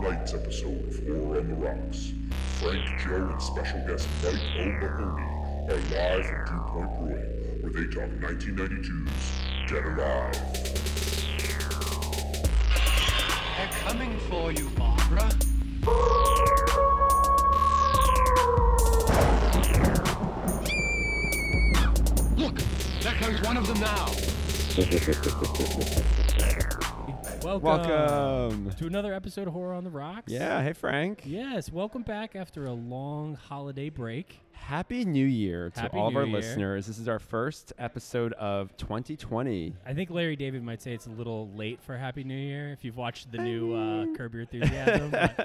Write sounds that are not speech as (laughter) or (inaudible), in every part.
tonight's episode of Horror on the Rocks. Frank, Joe, and special guest Mike O'Mahony are live from Dew Point Brewing, where they talk 1992's Dead Alive. They're coming for you, Barbara. Look, there comes one of them now. (laughs) Welcome, Welcome. to another episode of Horror on the Rocks. Yeah, hey Frank. Yes, welcome back after a long holiday break. Happy New Year to Happy all of New our Year. listeners. This is our first episode of 2020. I think Larry David might say it's a little late for Happy New Year if you've watched the new uh, Curb Your Enthusiasm. (laughs) but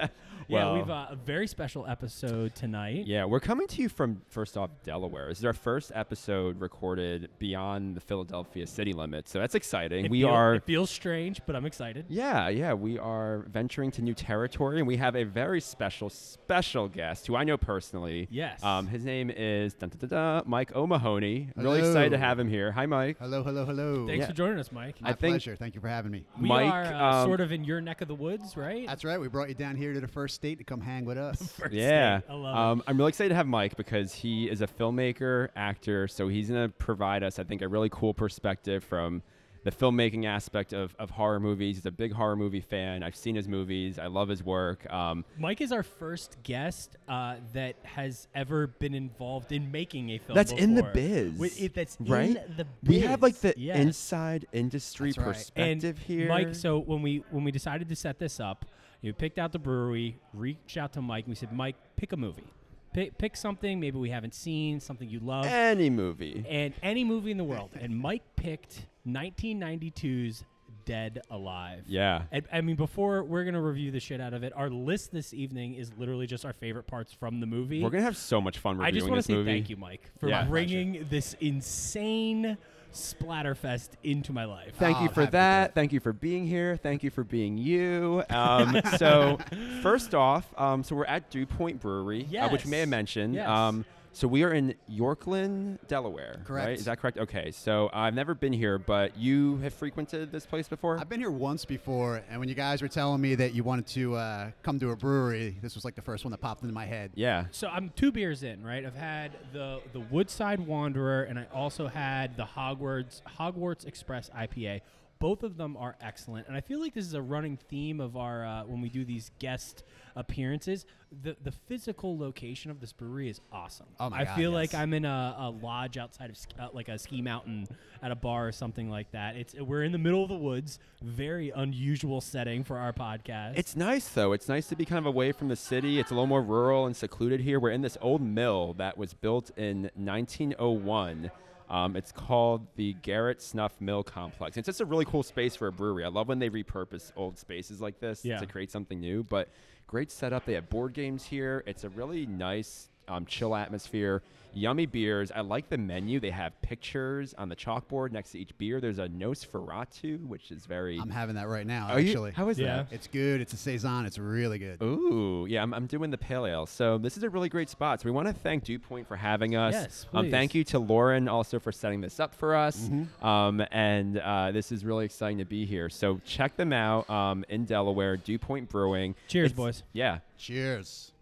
yeah, Well- we've uh, a very special episode tonight. Yeah, we're coming to you from first off Delaware. This is our first episode recorded beyond the Philadelphia city limits, so that's exciting. It we feel- are It feels strange, but I'm excited. Yeah, yeah, we are venturing to new territory, and we have a very special, special guest who I know personally. Yes. Um, his name is dun, dun, dun, dun, Mike O'Mahony. Really excited to have him here. Hi, Mike. Hello, hello, hello. Thanks Yeah. for joining us, Mike. My I think- pleasure. Thank you for having me. we Mike, are uh, um, sort of in your neck of the woods, right? That's right. We brought you down here to the first state to come hang with us. (laughs) First Yeah, date. I love um, I'm really excited to have Mike because he is a filmmaker, actor, so he's gonna provide us, I think, a really cool perspective from the filmmaking aspect of, of horror movies. He's a big horror movie fan. I've seen his movies. I love his work. Um. Mike is our first guest uh, that has ever been involved in making a film. That's in the before. biz, Wi- it- that's right? in the we have like the. Yes. inside industry That's right. and perspective here. Mike, so when we when we decided to set this up, you picked out the brewery, reached out to Mike, and we said, Mike, pick a movie. Pick, pick something maybe we haven't seen, something you love, any movie. and any movie in the world. And Mike picked 1992's Dead Alive. Yeah. And, I mean, before we're gonna review the shit out of it, our list this evening is literally just our favorite parts from the movie. We're gonna have so much fun reviewing I just want this to say movie. thank you, Mike, for Yeah. My bringing this insane splatterfest into my life. Thank Oh, you for that. to. Thank you for being here. Thank you for being you. (laughs) Um, so, first off, um, so we're at Dew Point Brewery, uh, which you may have mentioned. Yes. Um, so we are in Yorklyn, Delaware. Right? Correct. Is that correct? Okay. So I've never been here, but you have frequented this place before. I've been here once before, and when you guys were telling me that you wanted to uh, come to a brewery, this was like the first one that popped into my head. yeah. So I'm two beers in, right? I've had the the Woodside Wanderer, and I also had the Hogwarts Hogwarts Express IPA. Both of them are excellent, and I feel like this is a running theme of our uh, when we do these guest appearances. The the physical location of this brewery is awesome. Oh my I God, feel like. I'm in a, a lodge outside of uh, like a ski mountain at a bar or something like that. It's we're in the middle of the woods, very unusual setting for our podcast. It's nice though. It's nice to be kind of away from the city. It's a little more rural and secluded here. We're in this old mill that was built in 1901. Um, it's called the Garrett Snuff Mill Complex. It's just a really cool space for a brewery. I love when they repurpose old spaces like this Yeah. to create something new. But great setup. They have board games here. It's a really nice, um, chill atmosphere. Yummy beers. I like the menu. They have pictures on the chalkboard next to each beer. There's a Nosferatu, which is very. I'm having that right now, Are you- actually. how is Yeah. that? it's good. It's a Saison. It's really good. Ooh, yeah, I'm, I'm doing the pale ale. So this is a really great spot. So we want to thank Dew Point for having us. Yes, Um, thank you to Lauren also for setting this up for us. Um, and uh, this is really exciting to be here. So check them out um, in Delaware, Dew Point Brewing. Cheers, It's- boys. Yeah, Cheers.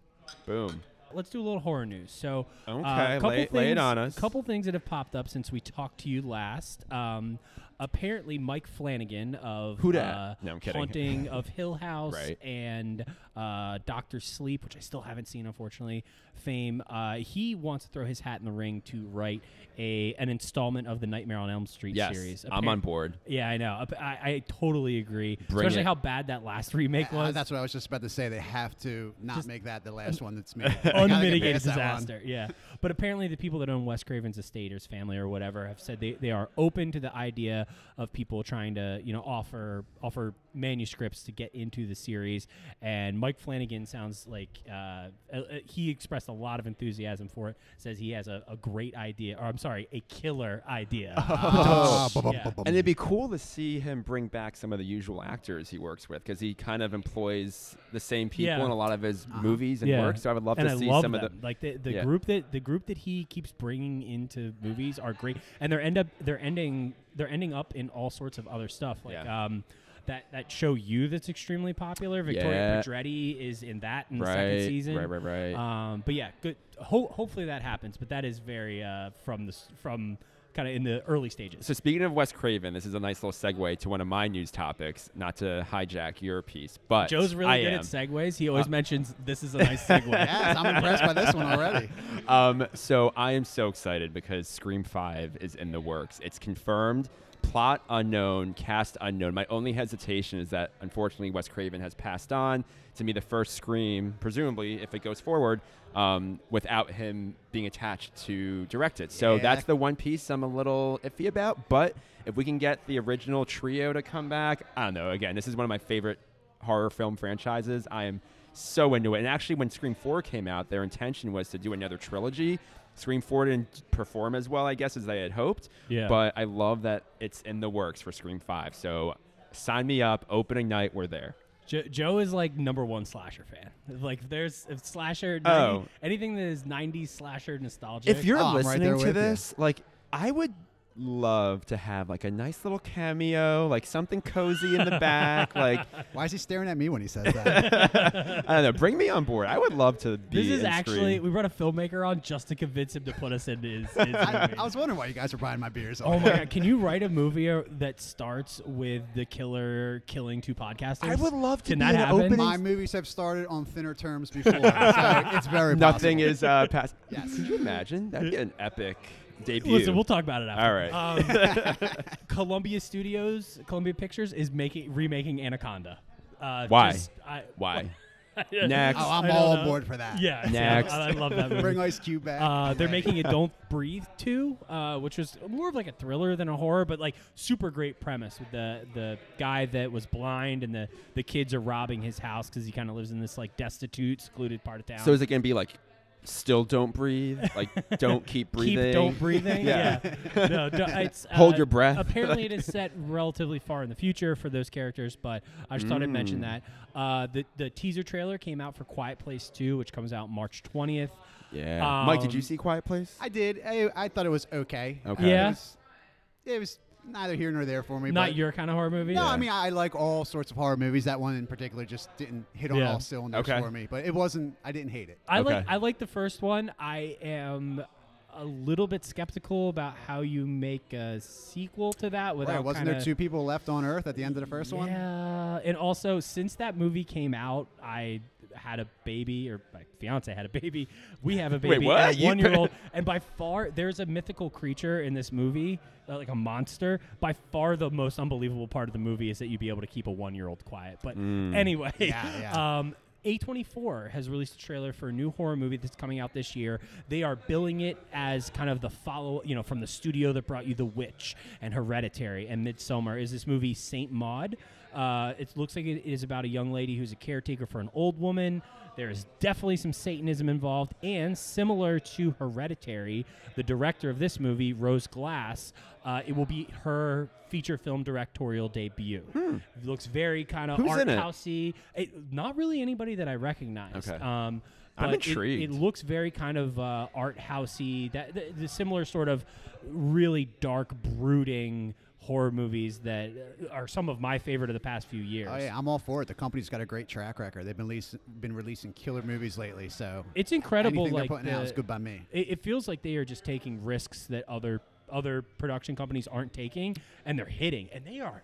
boom. Let's do a little horror news. So, uh, couple lay- things, lay it on us. Couple things that have popped up since we talked to you last. Um, apparently, Mike Flanagan of Who dat? uh, No, I'm kidding. Haunting (laughs) of Hill House Right. and uh, Doctor Sleep, which I still haven't seen, unfortunately. Fame. Uh, he wants to throw his hat in the ring to write a an installment of the Nightmare on Elm Street Yes, series. I'm on board. Yeah, I know. I, I totally agree. Bring Especially it. how bad that last remake Uh, was. that's what I was just about to say. They have to not Just make that the last one that's made. (laughs) They gotta get unmitigated past that one. disaster. Yeah, but apparently the people that own Wes Craven's estate or his family or whatever have said they, they are open to the idea of people trying to you know offer offer manuscripts to get into the series. And Mike Flanagan sounds like uh, uh, uh, he expressed a lot of enthusiasm for it. Says he has a, a great idea, or I'm sorry, a killer idea. (laughs) (laughs) Ah, (laughs) Yeah. bum, bum, bum, bum. And it'd be cool to see him bring back some of the usual actors he works with because he kind of employs the same people Yeah. in a lot of his Uh-huh. movies and work. So I would love and to I see love some them. of the. like the, the Yeah. group that the group that he keeps bringing into movies are great, and they're end up they're ending they're ending up in all sorts of other stuff. Like Yeah. um, that that show you that's extremely popular. Victoria Yeah. Pedretti is in that in the Right, second season. right, right, right. Um, but yeah, good. Ho- hopefully that happens. But that is very uh, from the from kind of in the early stages. So speaking of Wes Craven, this is a nice little segue to one of my news topics. Not to hijack your piece, but Joe's really I good am. at segues. He always Uh, mentions this is a (laughs) nice segue. (laughs) Yes, I'm impressed by this one already. (laughs) um, so I am so excited because Scream Five is in the works. It's confirmed. Plot unknown, cast unknown. My only hesitation is that unfortunately Wes Craven has passed on to me, the first Scream, presumably if it goes forward, um, without him being attached to direct it. So Yeah. that's the one piece I'm a little iffy about. But if we can get the original trio to come back, I don't know. Again, this is one of my favorite horror film franchises. I am so into it. And actually, when Scream 4 came out, their intention was to do another trilogy. Scream 4 didn't perform as well, I guess, as they had hoped. Yeah. But I love that it's in the works for Scream 5. So sign me up. Opening night, we're there. Jo- Joe is like number one slasher fan. Like if there's if slasher, 90, Oh. anything that is '90s slasher nostalgia. If you're Oh, I'm right listening to with you. this, like, I would love to have like a nice little cameo, like something cozy in the (laughs) back. Like, Why is he staring at me when he says that? (laughs) I don't know. Bring me on board. I would love to be. this is in actually Scream. we brought a filmmaker on just to convince him to put us in his. (laughs) his I. I was wondering why you guys were buying my beers. Oh my god! Can you write a movie uh, that starts with the killer killing two podcasters? I would love to Can be that happen? opening My movies have started on thinner terms before, so it's very Nothing possible. is uh, past. Yes. Could you imagine? That'd be an epic debut. Listen, we'll talk about it after. All right. Um, (laughs) Columbia Studios, Columbia Pictures is making remaking Anaconda. Uh, Why? just- I, Why? (laughs) Next. Oh, I'm I don't all know. on board for that. Yeah, Next. I, I love that movie. Bring Ice Cube back. Uh, they're ready. making a Don't (laughs) Breathe 2, uh, which was more of like a thriller than a horror, but like super great premise with the the guy that was blind and the the kids are robbing his house because he kind of lives in this like destitute, secluded part of town. So is it gonna be like, still don't breathe? Like, don't (laughs) keep breathing. Keep don't breathing. Yeah. yeah. (laughs) no, don't, it's, (laughs) Hold uh, your breath. Apparently, it is set relatively far in the future for those characters, but I just thought I'd mention Mm. that. Uh, the the teaser trailer came out for Quiet Place 2, which comes out March 20th. Yeah. Mike, did you Um, see Quiet Place? I did. I, I thought it was okay. Okay. Yeah. It was, it was neither here nor there for me. Not but your kind of horror movie. No, I mean I like all sorts of horror movies. That one in particular just didn't hit on Yeah. all cylinders Okay. for me. But it wasn't. I didn't hate it. I like I like the first one. I am a little bit skeptical about how you make a sequel to that without Right, wasn't kinda, there two people left on Earth at the end of the first one? Yeah, and also since that movie came out, I had a baby, or my fiance had a baby. We have a Wait, baby, what? and a You- one-year-old, and by far, there's a mythical creature in this movie, uh, like a monster. By far, the most unbelievable part of the movie is that you'd be able to keep a one-year-old quiet. But Mm. anyway, Yeah, yeah. (laughs) Um, A24 has released a trailer for a new horror movie that's coming out this year. They are billing it as kind of the follow, you know, from the studio that brought you The Witch and Hereditary and Midsommar. Is this movie Saint Maud? Uh, it looks like it is about a young lady who's a caretaker for an old woman. There is definitely some Satanism involved, and similar to Hereditary, the director of this movie, Rose Glass, uh, it will be her feature film directorial debut. It looks very kind of Hmm. Art it? housey. It, not really anybody that I recognize. Okay. Um, I'm but it- intrigued. It, looks very kind of uh, art housey. That the, the similar sort of really dark, brooding horror movies that are some of my favorite of the past few years. Oh yeah, I'm all for it. The company's got a great track record. They've been releasing, been releasing killer movies lately. So It's incredible. anything like they're putting out is good by me. it, it feels like they are just taking risks that other other production companies aren't taking, and they're hitting, and they are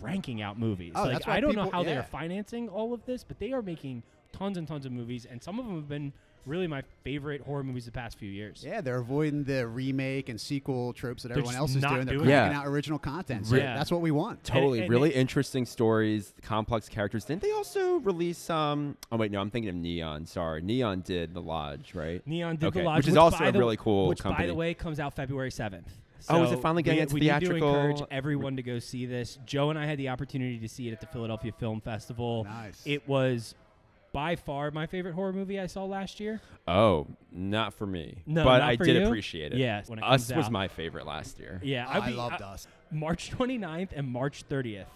cranking out movies. Oh, like I don't know people- how they are financing all of this, but they are making tons and tons of movies, and some of them have been really my favorite horror movies the past few years. Yeah, they're avoiding the remake and sequel tropes that They're everyone else is not doing. They're doing Yeah. out original content. So Yeah. that's what we want. Totally, and really it- interesting stories, complex characters. Didn't they also release? Um, oh wait, no, I'm thinking of Neon. Sorry, Neon did The Lodge, right? Neon did Okay, the Lodge, which is also a the- really cool Which, by the way, comes out February seventh. Oh, is it finally getting we, its we need to encourage everyone to go see this. Joe and I had the opportunity to see it at the Philadelphia Film Festival. Nice. It was by far my favorite horror movie I saw last year. Oh, not for me. No, but not I for did you? appreciate it. Yes, when it Us comes was out. my favorite last year. Yeah, I I'd be- loved I- us. March 29th and March 30th.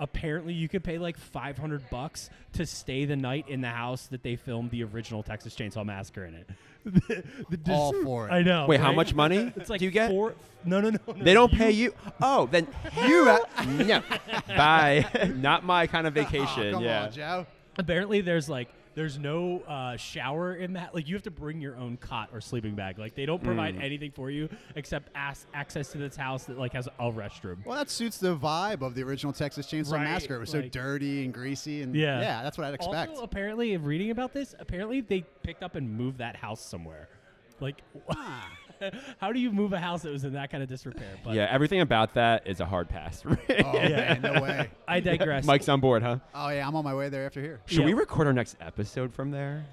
Apparently, you could pay like 500 bucks to stay the night in the house that they filmed the original Texas Chainsaw Massacre in it. the, (laughs) the All dis- for it. I know. Wait, how much money (laughs) It's like do you get? Four, no, no, no, no. They don't you- pay you. Oh, then you. (laughs) no. Bye. Not my kind of oh, vacation. Oh, come yeah. on, Joe. Apparently, there's like there's no uh, shower in that. Like you have to bring your own cot or sleeping bag. Like they don't provide Mm. anything for you except ass- access to this house that like has a restroom. Well, that suits the vibe of the original Texas Chainsaw Right, Massacre. It was so like- dirty and greasy, and Yeah. yeah, that's what I'd expect. Also, apparently, in reading about this, apparently they picked up and moved that house somewhere. Like. (laughs) (laughs) how do you move a house that was in that kind of disrepair? But Yeah, everything about that is a hard pass. (laughs) oh (laughs) Yeah. man, no way. I digress. Mike's on board, huh? Oh yeah, I'm on my way there after here. Should we record our next episode from there?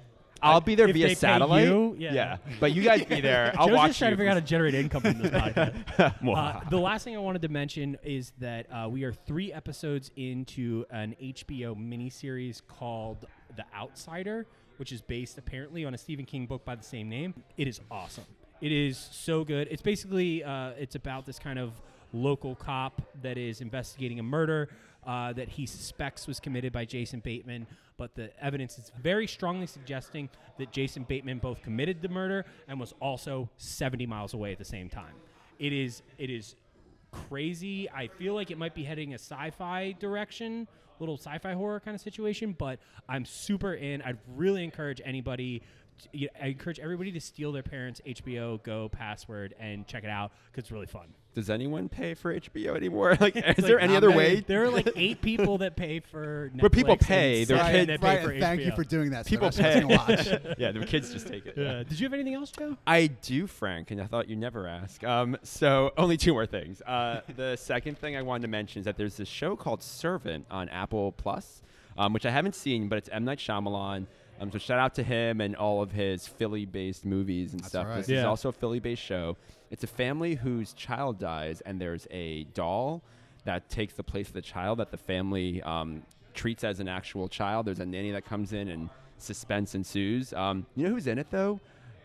I'll be there if via they pay satellite. you, yeah. but you guys be there. I'll Joe's watch just trying you to figure out how to generate income from this podcast. Wow. Uh, the last thing I wanted to mention is that uh, we are three episodes into an HBO miniseries called The Outsider, which is based apparently on a Stephen King book by the same name. It is awesome. It is so good. It's basically uh, it's about this kind of local cop that is investigating a murder uh, that he suspects was committed by Jason Bateman, but the evidence is very strongly suggesting that Jason Bateman both committed the murder and was also 70 miles away at the same time. It is it is crazy. I feel like it might be heading a sci-fi direction, little sci-fi horror kind of situation, but I'm super in. I'd really encourage anybody to, you I encourage everybody to steal their parents' HBO Go password and check it out cuz it's really fun. Does anyone pay for HBO anymore? (laughs) Like, is like, there any other many. way? There are like (laughs) 8 people that pay for Netflix Where people pay, their seven kid- that pay for thank you for doing that. so People the rest of us pay. can watch. (laughs) yeah, the kids just take it. Yeah. Did you have anything else, Joe? I do, Frank, and I thought you'd never ask. Um, so only two more things. Uh, the second thing I wanted to mention is that there's this show called Servant on Apple Plus, um, which I haven't seen, but it's M Night Shyamalan. Um, so shout out to him and all of his Philly-based movies and That's stuff. right. This is also a Philly-based show. It's a family whose child dies, and there's a doll that takes the place of the child that the family um, treats as an actual child. There's a nanny that comes in, and suspense ensues. Um, you know who's in it though?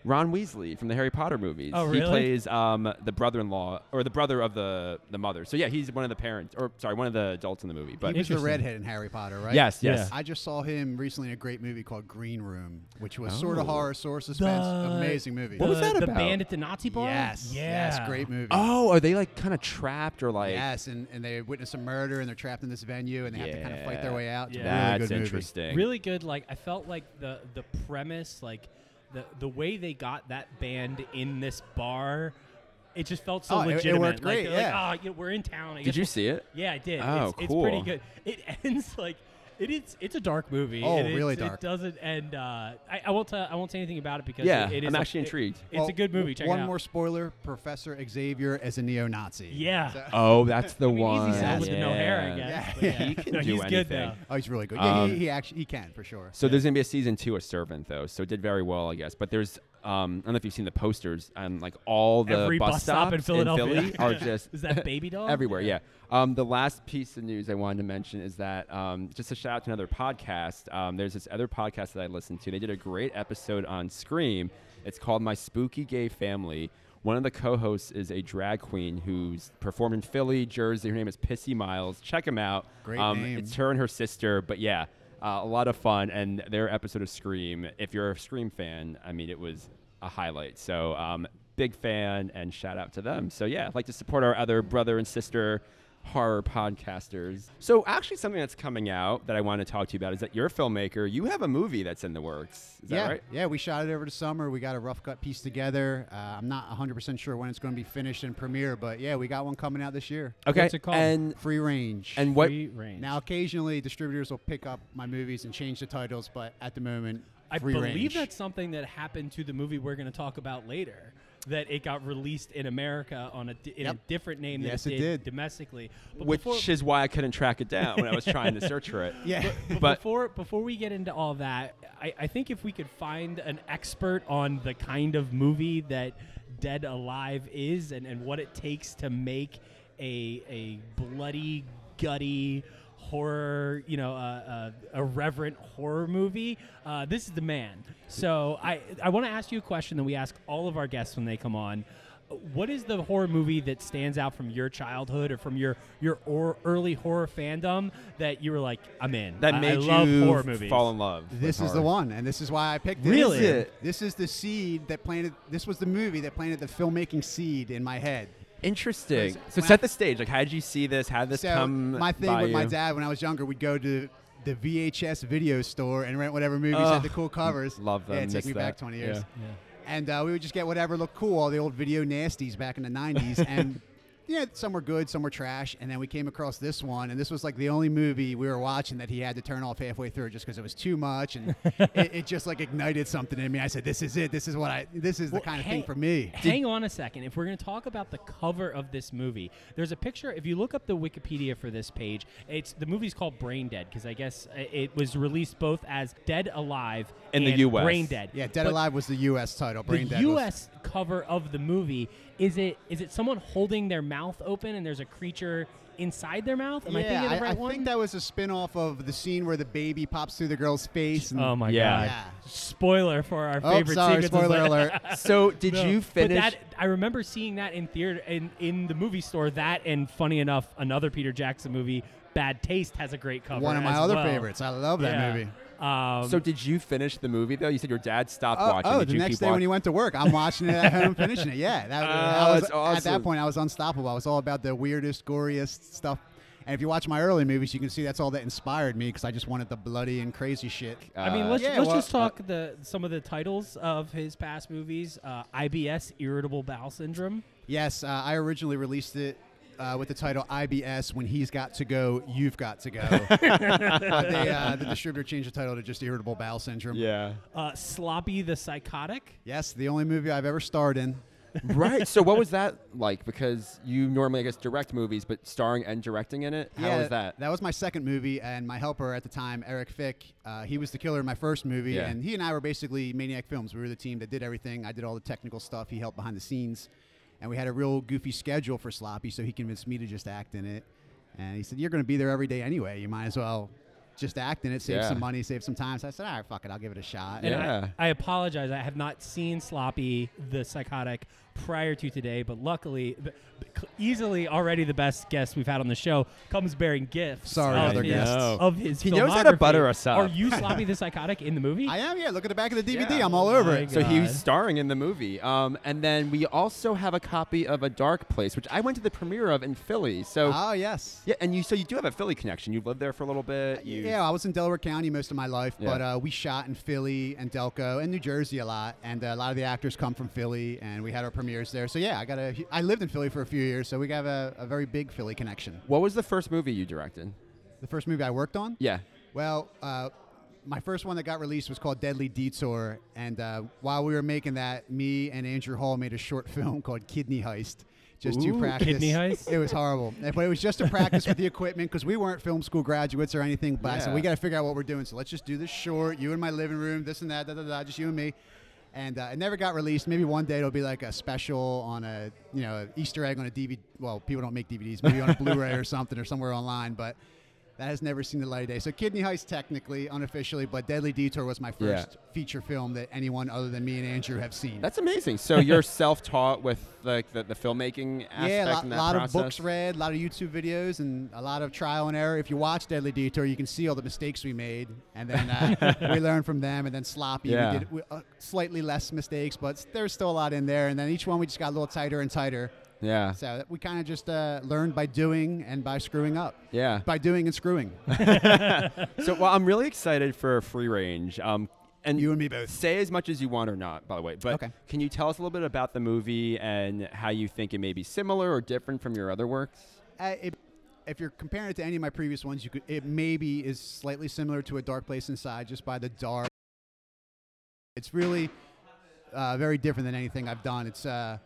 Ron Weasley from the Harry Potter movies. Oh, really? He plays um, the brother-in-law or the brother of the the mother. So yeah, he's one of the parents, or sorry, one of the adults in the movie. But he was the redhead in Harry Potter, right? yes, yes. I just saw him recently in a great movie called Green Room, which was Oh. sort of horror, sort of suspense. The- Amazing movie. What was The- that the about? band at the Nazi bar? Yes. Yeah. Yes, great movie. Oh, are they like kind of trapped or like? yes, and, and they witness a murder and they're trapped in this venue and they have to kind of fight their way out. Yeah. really That's good movie. interesting. really good like i felt like the the premise like the the way they got that band in this bar it just felt so Oh, it- it legitimate worked like, great, they're like, yeah. "Ah, you know, we're in town I Did guess you we'll-" see it? yeah i did Oh, it's, it's pretty good it (laughs) ends like it is it's a dark movie Oh, and really dark. it doesn't and uh i, I won't tell i won't say anything about it because Yeah, it, it is I'm a- actually it- intrigued. it's Well, a good movie check One it out more spoiler: Professor Xavier as a neo-Nazi. yeah So- (laughs) Oh, that's the I mean, one. easy sell with the no hair i guess Yeah. yeah. He can No, do he's good anything. though Oh, he's really good. Yeah, Um, he, he actually he can for sure. So there's gonna be a season two of Servant though, so it did very well, I guess. But there's um, I don't know if you've seen the posters, and like all the Every bus, bus stop in stops Philadelphia. Philly are (laughs) just is that baby doll everywhere. Yeah. Um, the last piece of news I wanted to mention is that um, just a shout out to another podcast. Um, there's this other podcast that I listened to. They did a great episode on Scream. It's called My Spooky Gay Family. One of the co-hosts is a drag queen who's performed in Philly, Jersey. Her name is Pissy Miles. Check them out. Great um, name. It's her and her sister. But yeah, uh, a lot of fun. And their episode of Scream. If you're a Scream fan, I mean, it was a highlight. So um, big fan and shout out to them. So yeah, I'd like to support our other brother and sister horror podcasters. So actually something that's coming out that I want to talk to you about is that you're a filmmaker. You have a movie that's in the works. Is yeah, that right? yeah, we shot it over the summer. We got a rough cut piece together. Uh, I'm not 100% sure when it's going to be finished and premiere, but yeah, we got one coming out this year. Okay. What's it called? And Free range. and what Free range. now, occasionally distributors will pick up my movies and change the titles, but at the moment, I believe range. that's something that happened to the movie we're going to talk about later. That it got released in America on a di- in a different name than Yes, it it did, did. domestically. But which before, is why I couldn't track it down when I was (laughs) trying to search for it. yeah. (laughs) but but- before before we get into all that, I, I think if we could find an expert on the kind of movie that Dead Alive is and, and what it takes to make a a bloody, gutty horror, you know, uh, uh, irreverent horror movie, uh, this is the man. So I I want to ask you a question that we ask all of our guests when they come on. what is the horror movie that stands out from your childhood or from your your or early horror fandom that you were like, I'm in. That I, made I love you horror movies. fall in love. This is the horror. one, and this is why I picked it. Really? Is it? This is the seed that planted. This was the movie that planted the filmmaking seed in my head. Interesting. Because So when set I- the stage. Like, how did you see this? How did this so come? my thing by with my dad when I was younger, we'd go to the VHS video store and rent whatever movies Ugh, had the cool covers. (laughs) love Yeah, them, it took miss me back 20 years. Yeah. And uh, we would just get whatever looked cool, all the old video nasties back in the 90s. and (laughs) yeah, some were good, some were trash. And then we came across this one, and this was like the only movie we were watching that he had to turn off halfway through just because it was too much. And (laughs) it, it just like ignited something in me. I said, this is it. This is what I, this is Well, the kind of thing for me. Hang on a second. If we're going to talk about the cover of this movie, there's a picture. If you look up the Wikipedia for this page, it's the movie's called Brain Dead because I guess uh, it was released both as Dead Alive In the US. Brain Dead. Yeah, Dead But Alive was the U.S. title. Brain the Dead was- U.S. cover of the movie is it is it someone holding their mouth open and there's a creature inside their mouth? Am I thinking of the right I one? think that was a spin-off of the scene where the baby pops through the girl's face. And oh my Yeah. god! Yeah. Spoiler for our Oh, favorite sorry, spoiler alert. (laughs) So did No, you but finish? that, I remember seeing that in theater in in the movie store. That and funny enough, another Peter Jackson movie, Bad Taste, has a great cover. One of my as other well. favorites. I love that Yeah. movie. Um, so did you finish the movie though? You said your dad stopped Oh, watching. oh, did the you next keep day when watching? he went to work, I'm watching it at home, finishing it. Yeah, that, (laughs) I was, that's at that point I was unstoppable. I was all about the weirdest, goriest stuff. And if you watch my early movies, you can see that's all that inspired me because I just wanted the bloody and crazy shit. I mean, Uh, let's yeah, let's well, just talk the some of the titles of his past movies. Uh, IBS, Irritable Bowel Syndrome. Yes, uh, I originally released it uh, with the title IBS. When he's got to go, you've got to go. but (laughs) they, uh, the distributor changed the title to just Irritable Bowel Syndrome. Yeah. Uh, Sloppy the Psychotic. Yes, the only movie I've ever starred in. right. So what was (laughs) that like? Because you normally, I guess, direct movies, but starring and directing in it. How yeah, was that? That was my second movie, and my helper at the time, Eric Fick, uh, he was the killer in my first movie, Yeah. and he and I were basically Maniac Films. We were the team that did everything. I did all the technical stuff. He helped behind the scenes, and we had a real goofy schedule for Sloppy, so he convinced me to just act in it. And he said, "You're going to be there every day anyway. You might as well." Just act in it, save Yeah. some money, save some time. So I said, all right, fuck it, I'll give it a shot. And Yeah. I, I apologize. I have not seen Sloppy the Psychotic prior to today, but luckily, b- b- easily already the best guest we've had on the show comes bearing gifts. Sorry, of other his, guests. Of his He knows how to butter us up. Are you Sloppy (laughs) the Psychotic in the movie? I am, yeah. Look at the back of the DVD. Yeah. I'm all over My it. So he's starring in the movie. Um, and then we also have a copy of A Dark Place, which I went to the premiere of in Philly. So Oh, yes. yeah, and you so you do have a Philly connection. You lived there for a little bit. You, Yeah, I was in Delaware County most of my life, Yeah. but uh, we shot in Philly and Delco and New Jersey a lot, and uh, a lot of the actors come from Philly, and we had our premieres there. So yeah, I got a. I lived in Philly for a few years, so we have a, a very big Philly connection. What was the first movie you directed? The first movie I worked on, Yeah. well, uh, my first one that got released was called Deadly Detour, and uh, while we were making that, me and Andrew Hall made a short (laughs) film called Kidney Heist. Just Ooh, to practice. Kidney Heist? It was horrible, but it was just to practice with the (laughs) equipment because we weren't film school graduates or anything. But I said we got to figure out what we're doing. So let's just do this short. You in my living room, this and that, da da da, just you and me. And uh, it never got released. Maybe one day it'll be like a special on a you know Easter egg on a DVD. Well, people don't make DVDs. Maybe on a Blu-ray or something or somewhere online, but. That has never seen the light of day. So Kidney Heist, technically, unofficially, but Deadly Detour was my Yeah. first feature film that anyone other than me and Andrew have seen. That's amazing. So you're (laughs) self-taught with like the, the filmmaking aspect yeah, a lot, lot of books read, a lot of YouTube videos, and a lot of trial and error. If you watch Deadly Detour, you can see all the mistakes we made, and then uh, (laughs) we learn from them. And then Sloppy, Yeah. we did we, uh, slightly less mistakes, but there's still a lot in there. And then each one we just got a little tighter and tighter. Yeah. So we kind of just uh, learned by doing and by screwing up. Yeah. By doing and screwing. (laughs) (laughs) So well, I'm really excited for Free Range. Um, and You and me both. Say as much as you want or not, by the way. But Okay. can you tell us a little bit about the movie and how you think it may be similar or different from your other works? Uh, it, if you're comparing it to any of my previous ones, you could it maybe is slightly similar to a Dark Place Inside, just by the dark. It's really uh, very different than anything I've done. It's uh,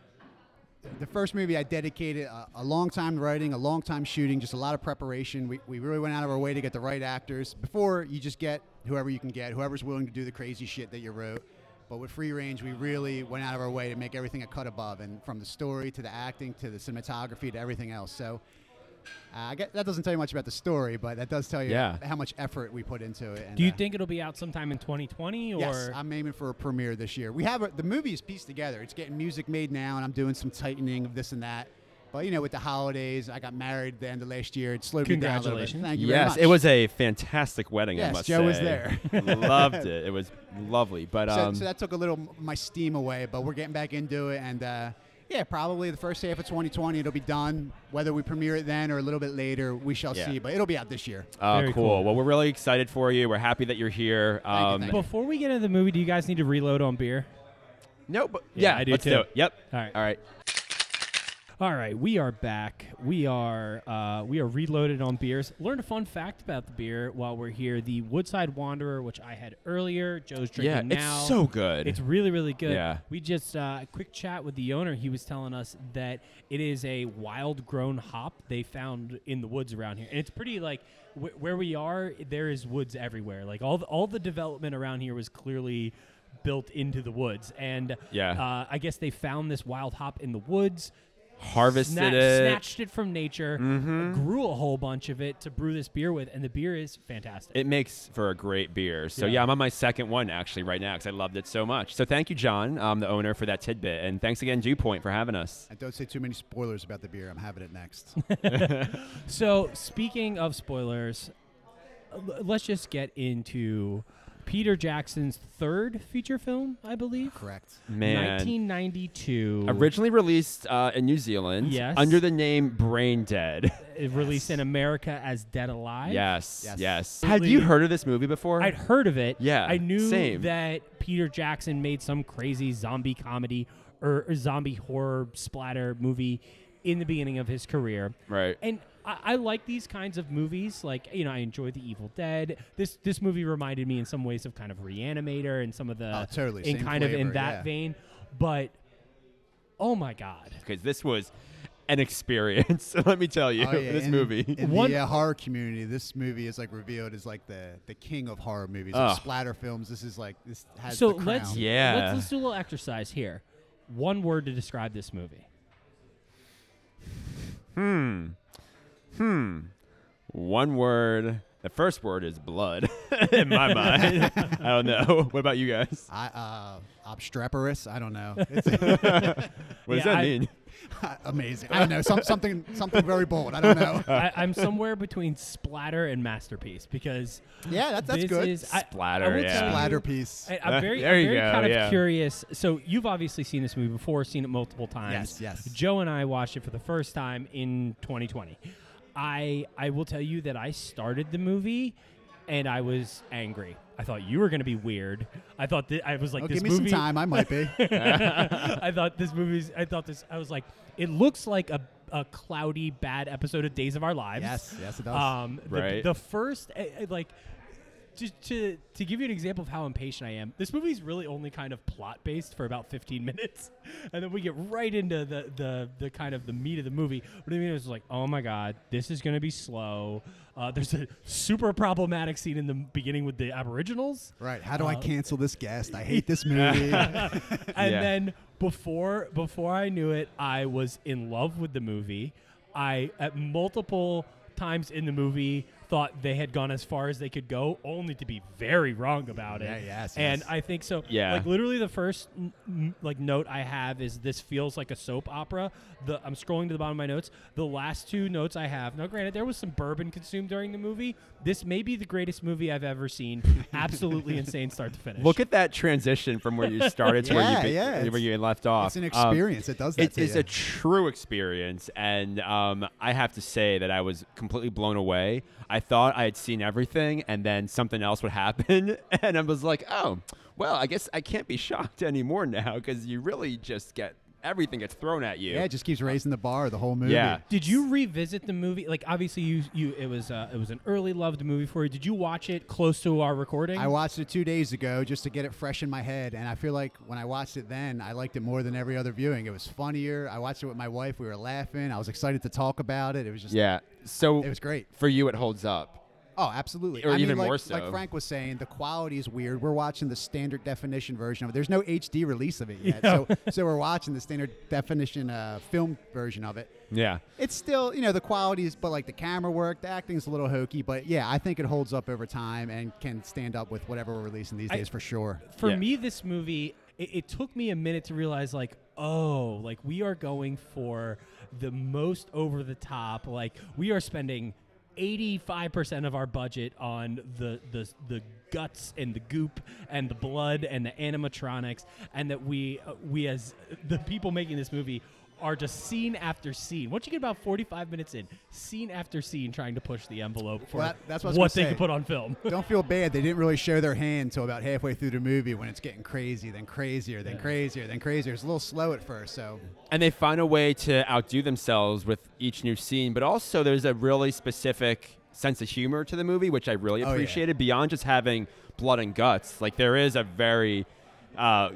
the first movie I dedicated a, a long time writing, a long time shooting, just a lot of preparation. We, we really went out of our way to get the right actors. Before you just get whoever you can get, whoever's willing to do the crazy shit that you wrote. But with Free Range, we really went out of our way to make everything a cut above, and from the story to the acting to the cinematography to everything else. So Uh, I get, that doesn't tell you much about the story, but that does tell you Yeah. how much effort we put into it. And, Do you uh, think it'll be out sometime in 2020 or Yes, I'm aiming for a premiere this year. We have a, the movie is pieced together. It's getting music made now, and I'm doing some tightening of this and that. But you know, with the holidays, I got married the end of last year. It slowed me down a little bit. Congratulations. Thank you very Yes, much. it was a fantastic wedding. I Yes, must Joe was say. there. (laughs) Loved it. It was lovely. But So, um, so that took a little m- my steam away, but we're getting back into it, and uh, yeah, probably the first half of 2020 it'll be done. Whether we premiere it then or a little bit later, we shall Yeah. see. But it'll be out this year. oh, Very cool. cool. Well, we're really excited for you. We're happy that you're here. Thank you, Um, thank you. Before we get into the movie, do you guys need to reload on beer? no, but Yeah, yeah, I do let's too. do it. Yep. All right. All right. All right, we are back. We are uh, we are reloaded on beers. Learned a fun fact about the beer while we're here. The Woodside Wanderer, which I had earlier, Joe's drinking Yeah, now. it's so good. It's really, really good. Yeah. We just uh, a quick chat with the owner. He was telling us that it is a wild grown hop they found in the woods around here, and it's pretty like wh- where we are. There is woods everywhere. Like all the, all the development around here was clearly built into the woods, and Yeah. uh, I guess they found this wild hop in the woods. Harvested sna- it. Mm-hmm. snatched it from nature, grew a whole bunch of it to brew this beer with, and the beer is fantastic. It makes for a great beer. So Yeah. yeah, I'm on my second one actually right now because I loved it so much. So thank you, John, um, the owner, for that tidbit, and thanks again, Dew Point, for having us. And don't say too many spoilers about the beer. I'm having it next. (laughs) So, speaking of spoilers, l- let's just get into Peter Jackson's third feature film, I believe. Correct. Man, 1992. originally released uh, in New Zealand Yes. under the name Brain Dead. uh, released in America as Dead Alive. yes, Yes. yes. Had you heard of this movie before? I'd heard of it. Yeah, I knew same. that Peter Jackson made some crazy zombie comedy or, or zombie horror splatter movie in the beginning of his career. right. And I, I like these kinds of movies. Like you know, I enjoy The Evil Dead. This this movie reminded me in some ways of kind of Reanimator and some of the Oh, totally. in Same kind of in that yeah. vein. But oh my god, Because this was an experience. (laughs) Let me tell you, Oh, yeah, this in- movie. In One- the uh, horror community, this movie is like revealed as like the, the king of horror movies, Ugh. of splatter films. This is like this has so the crown. let's Yeah. let's, let's do a little exercise here. One word to describe this movie. Hmm. Hmm. One word. The first word is blood (laughs) in my mind. (laughs) I don't know. What about you guys? I, uh, obstreperous. I don't know. (laughs) It's What does Yeah, that I- mean? amazing. I don't know. Some, something something very bold. I don't know. I, I'm somewhere between splatter and masterpiece because Yeah, that's that's good. is I- I Splatter, will yeah. tell you- Splatter piece. I, I'm Uh, very, there I'm you very go, kind of curious. So you've obviously seen this movie before, seen it multiple times. Yes, yes. Joe and I watched it for the first time in 2020. I I will tell you that I started the movie and I was angry. I thought you were going to be weird. I thought that I was like oh, this give me movie. some time. I might be. (laughs) I thought this movie's. I thought this. I was like, it looks like a, a cloudy, bad episode of Days of Our Lives. yes, yes, it does. Um, the, Right. the first, eh, eh, like, just to to give you an example of how impatient I am, this movie's really only kind of plot based for about 15 (laughs) minutes, and then we get right into the the the kind of the meat of the movie. But I mean, it's like, oh my god, this is gonna be slow. Uh, there's a super problematic scene in the beginning with the Aboriginals. right. How do I uh, cancel this guest? I hate this movie. (laughs) and (laughs) Yeah. then before before I knew it, I was in love with the movie. I at multiple times in the movie thought they had gone as far as they could go, only to be very wrong about it. Yeah, yes, And yes. I think so. Yeah. Like literally, the first n- n- like note I have is this feels like a soap opera. The I'm scrolling to the bottom of my notes. The last two notes I have. Now, granted, there was some bourbon consumed during the movie. This may be the greatest movie I've ever seen. (laughs) Absolutely insane, start to finish. Look at that transition from where you started to where you (laughs) be- yeah, where you left off. it's an Um, experience. it does that It to is you. a true experience, and um, I have to say that I was completely blown away. I thought I had seen everything, and then something else would happen, (laughs) and I was like, "Oh, well, I guess I can't be shocked (laughs) anymore now because you really just get everything gets thrown at you." yeah, it just keeps raising the bar the whole movie. Yeah. Did you revisit the movie? Like, obviously, you you it was uh, it was an early loved movie for you. Did you watch it close to our recording? I watched it two days ago just to get it fresh in my head, and I feel like when I watched it then, I liked it more than every other viewing. It was funnier. I watched it with my wife. We were laughing. I was excited to talk about it. It was just, yeah. So it was great. for you, it holds up. Oh, absolutely. Or I mean, even like, more so. Like Frank was saying, the quality is weird. We're watching the standard definition version of it. There's no HD release of it (laughs) yet, so so we're watching the standard definition uh, film version of it. Yeah. It's still, you know, the quality is, but like the camera work, the acting's a little hokey, but yeah, I think it holds up over time and can stand up with whatever we're releasing these I- days for sure. for Yeah. me this movie it, it took me a minute to realize like oh like we are going for the most over the top like we are spending 85% of our budget on the, the the guts and the goop and the blood and the animatronics and that we uh, we as the people making this movie are just scene after scene. Once you get about 45 minutes in, scene after scene trying to push the envelope for Well, that- that's what I was what they say. could put on film. (laughs) Don't feel bad. They didn't really show their hand until about halfway through the movie when it's getting crazy, then crazier, then crazier, then crazier. It's a little slow at first, so and they find a way to outdo themselves with each new scene but also there's a really specific sense of humor to the movie which i really Oh, yeah. appreciated beyond just having blood and guts like there is a very uh,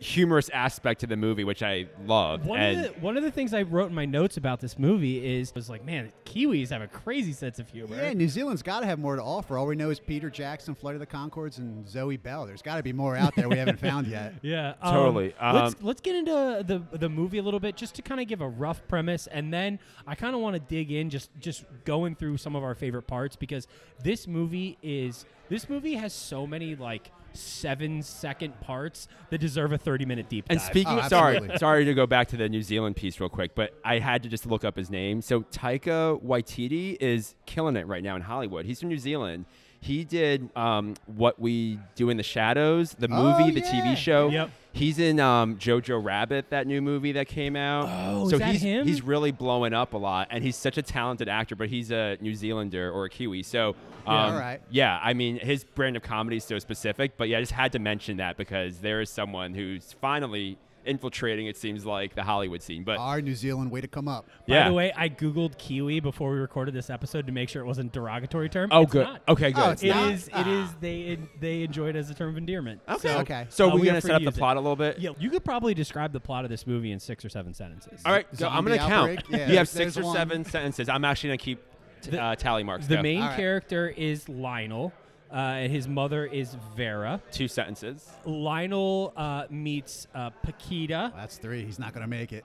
humorous aspect to the movie which i love One and of the one of the things I wrote in my notes about this movie is was like, man, Kiwis have a crazy sense of humor. yeah. New Zealand's got to have more to offer. All we know is Peter Jackson, Flight of the Conchords, and Zoe Bell. There's got to be more out there we haven't found yet. (laughs) Yeah, um, Totally. let's Um, let's get into the the movie a little bit, just to kind of give a rough premise, and then I kind of want to dig in, just just going through some of our favorite parts because this movie is this movie has so many like seven second parts that deserve a thirty minute deep dive. And speaking, Oh, sorry, sorry to go back to the New Zealand piece real quick, but I had to just look up his name. So Taika Waititi is killing it right now in Hollywood. He's from New Zealand. He did um, what we do in the shadows, the Oh, movie, the yeah. TV show. Yep. He's in um, Jojo Rabbit, that new movie that came out. Oh, so is that he's him? he's really blowing up a lot, and he's such a talented actor. But he's a New Zealander or a Kiwi, so um, all right. yeah, I mean, his brand of comedy is so specific, but yeah, I just had to mention that because there is someone who's finally infiltrating, it seems like, the Hollywood scene. But Our New Zealand way to come up. By yeah. the way, I googled Kiwi before we recorded this episode to make sure it wasn't a derogatory term. oh, It's good. not. Okay, good. Oh, it's It not? is. It is. They they enjoy it as a term of endearment. okay. So, Okay. So uh, we're we gonna are set up the use it. plot a little bit. Yeah, you could probably describe the plot of this movie in six or seven sentences. All right, So I'm gonna count. Yeah, you have six or one. seven sentences. I'm actually gonna keep t- The- uh, tally marks. The Go. main All right. character is Lionel, uh, and his mother is Vera. two sentences. Lionel uh, meets uh, Paquita. That's three. He's not going to make it.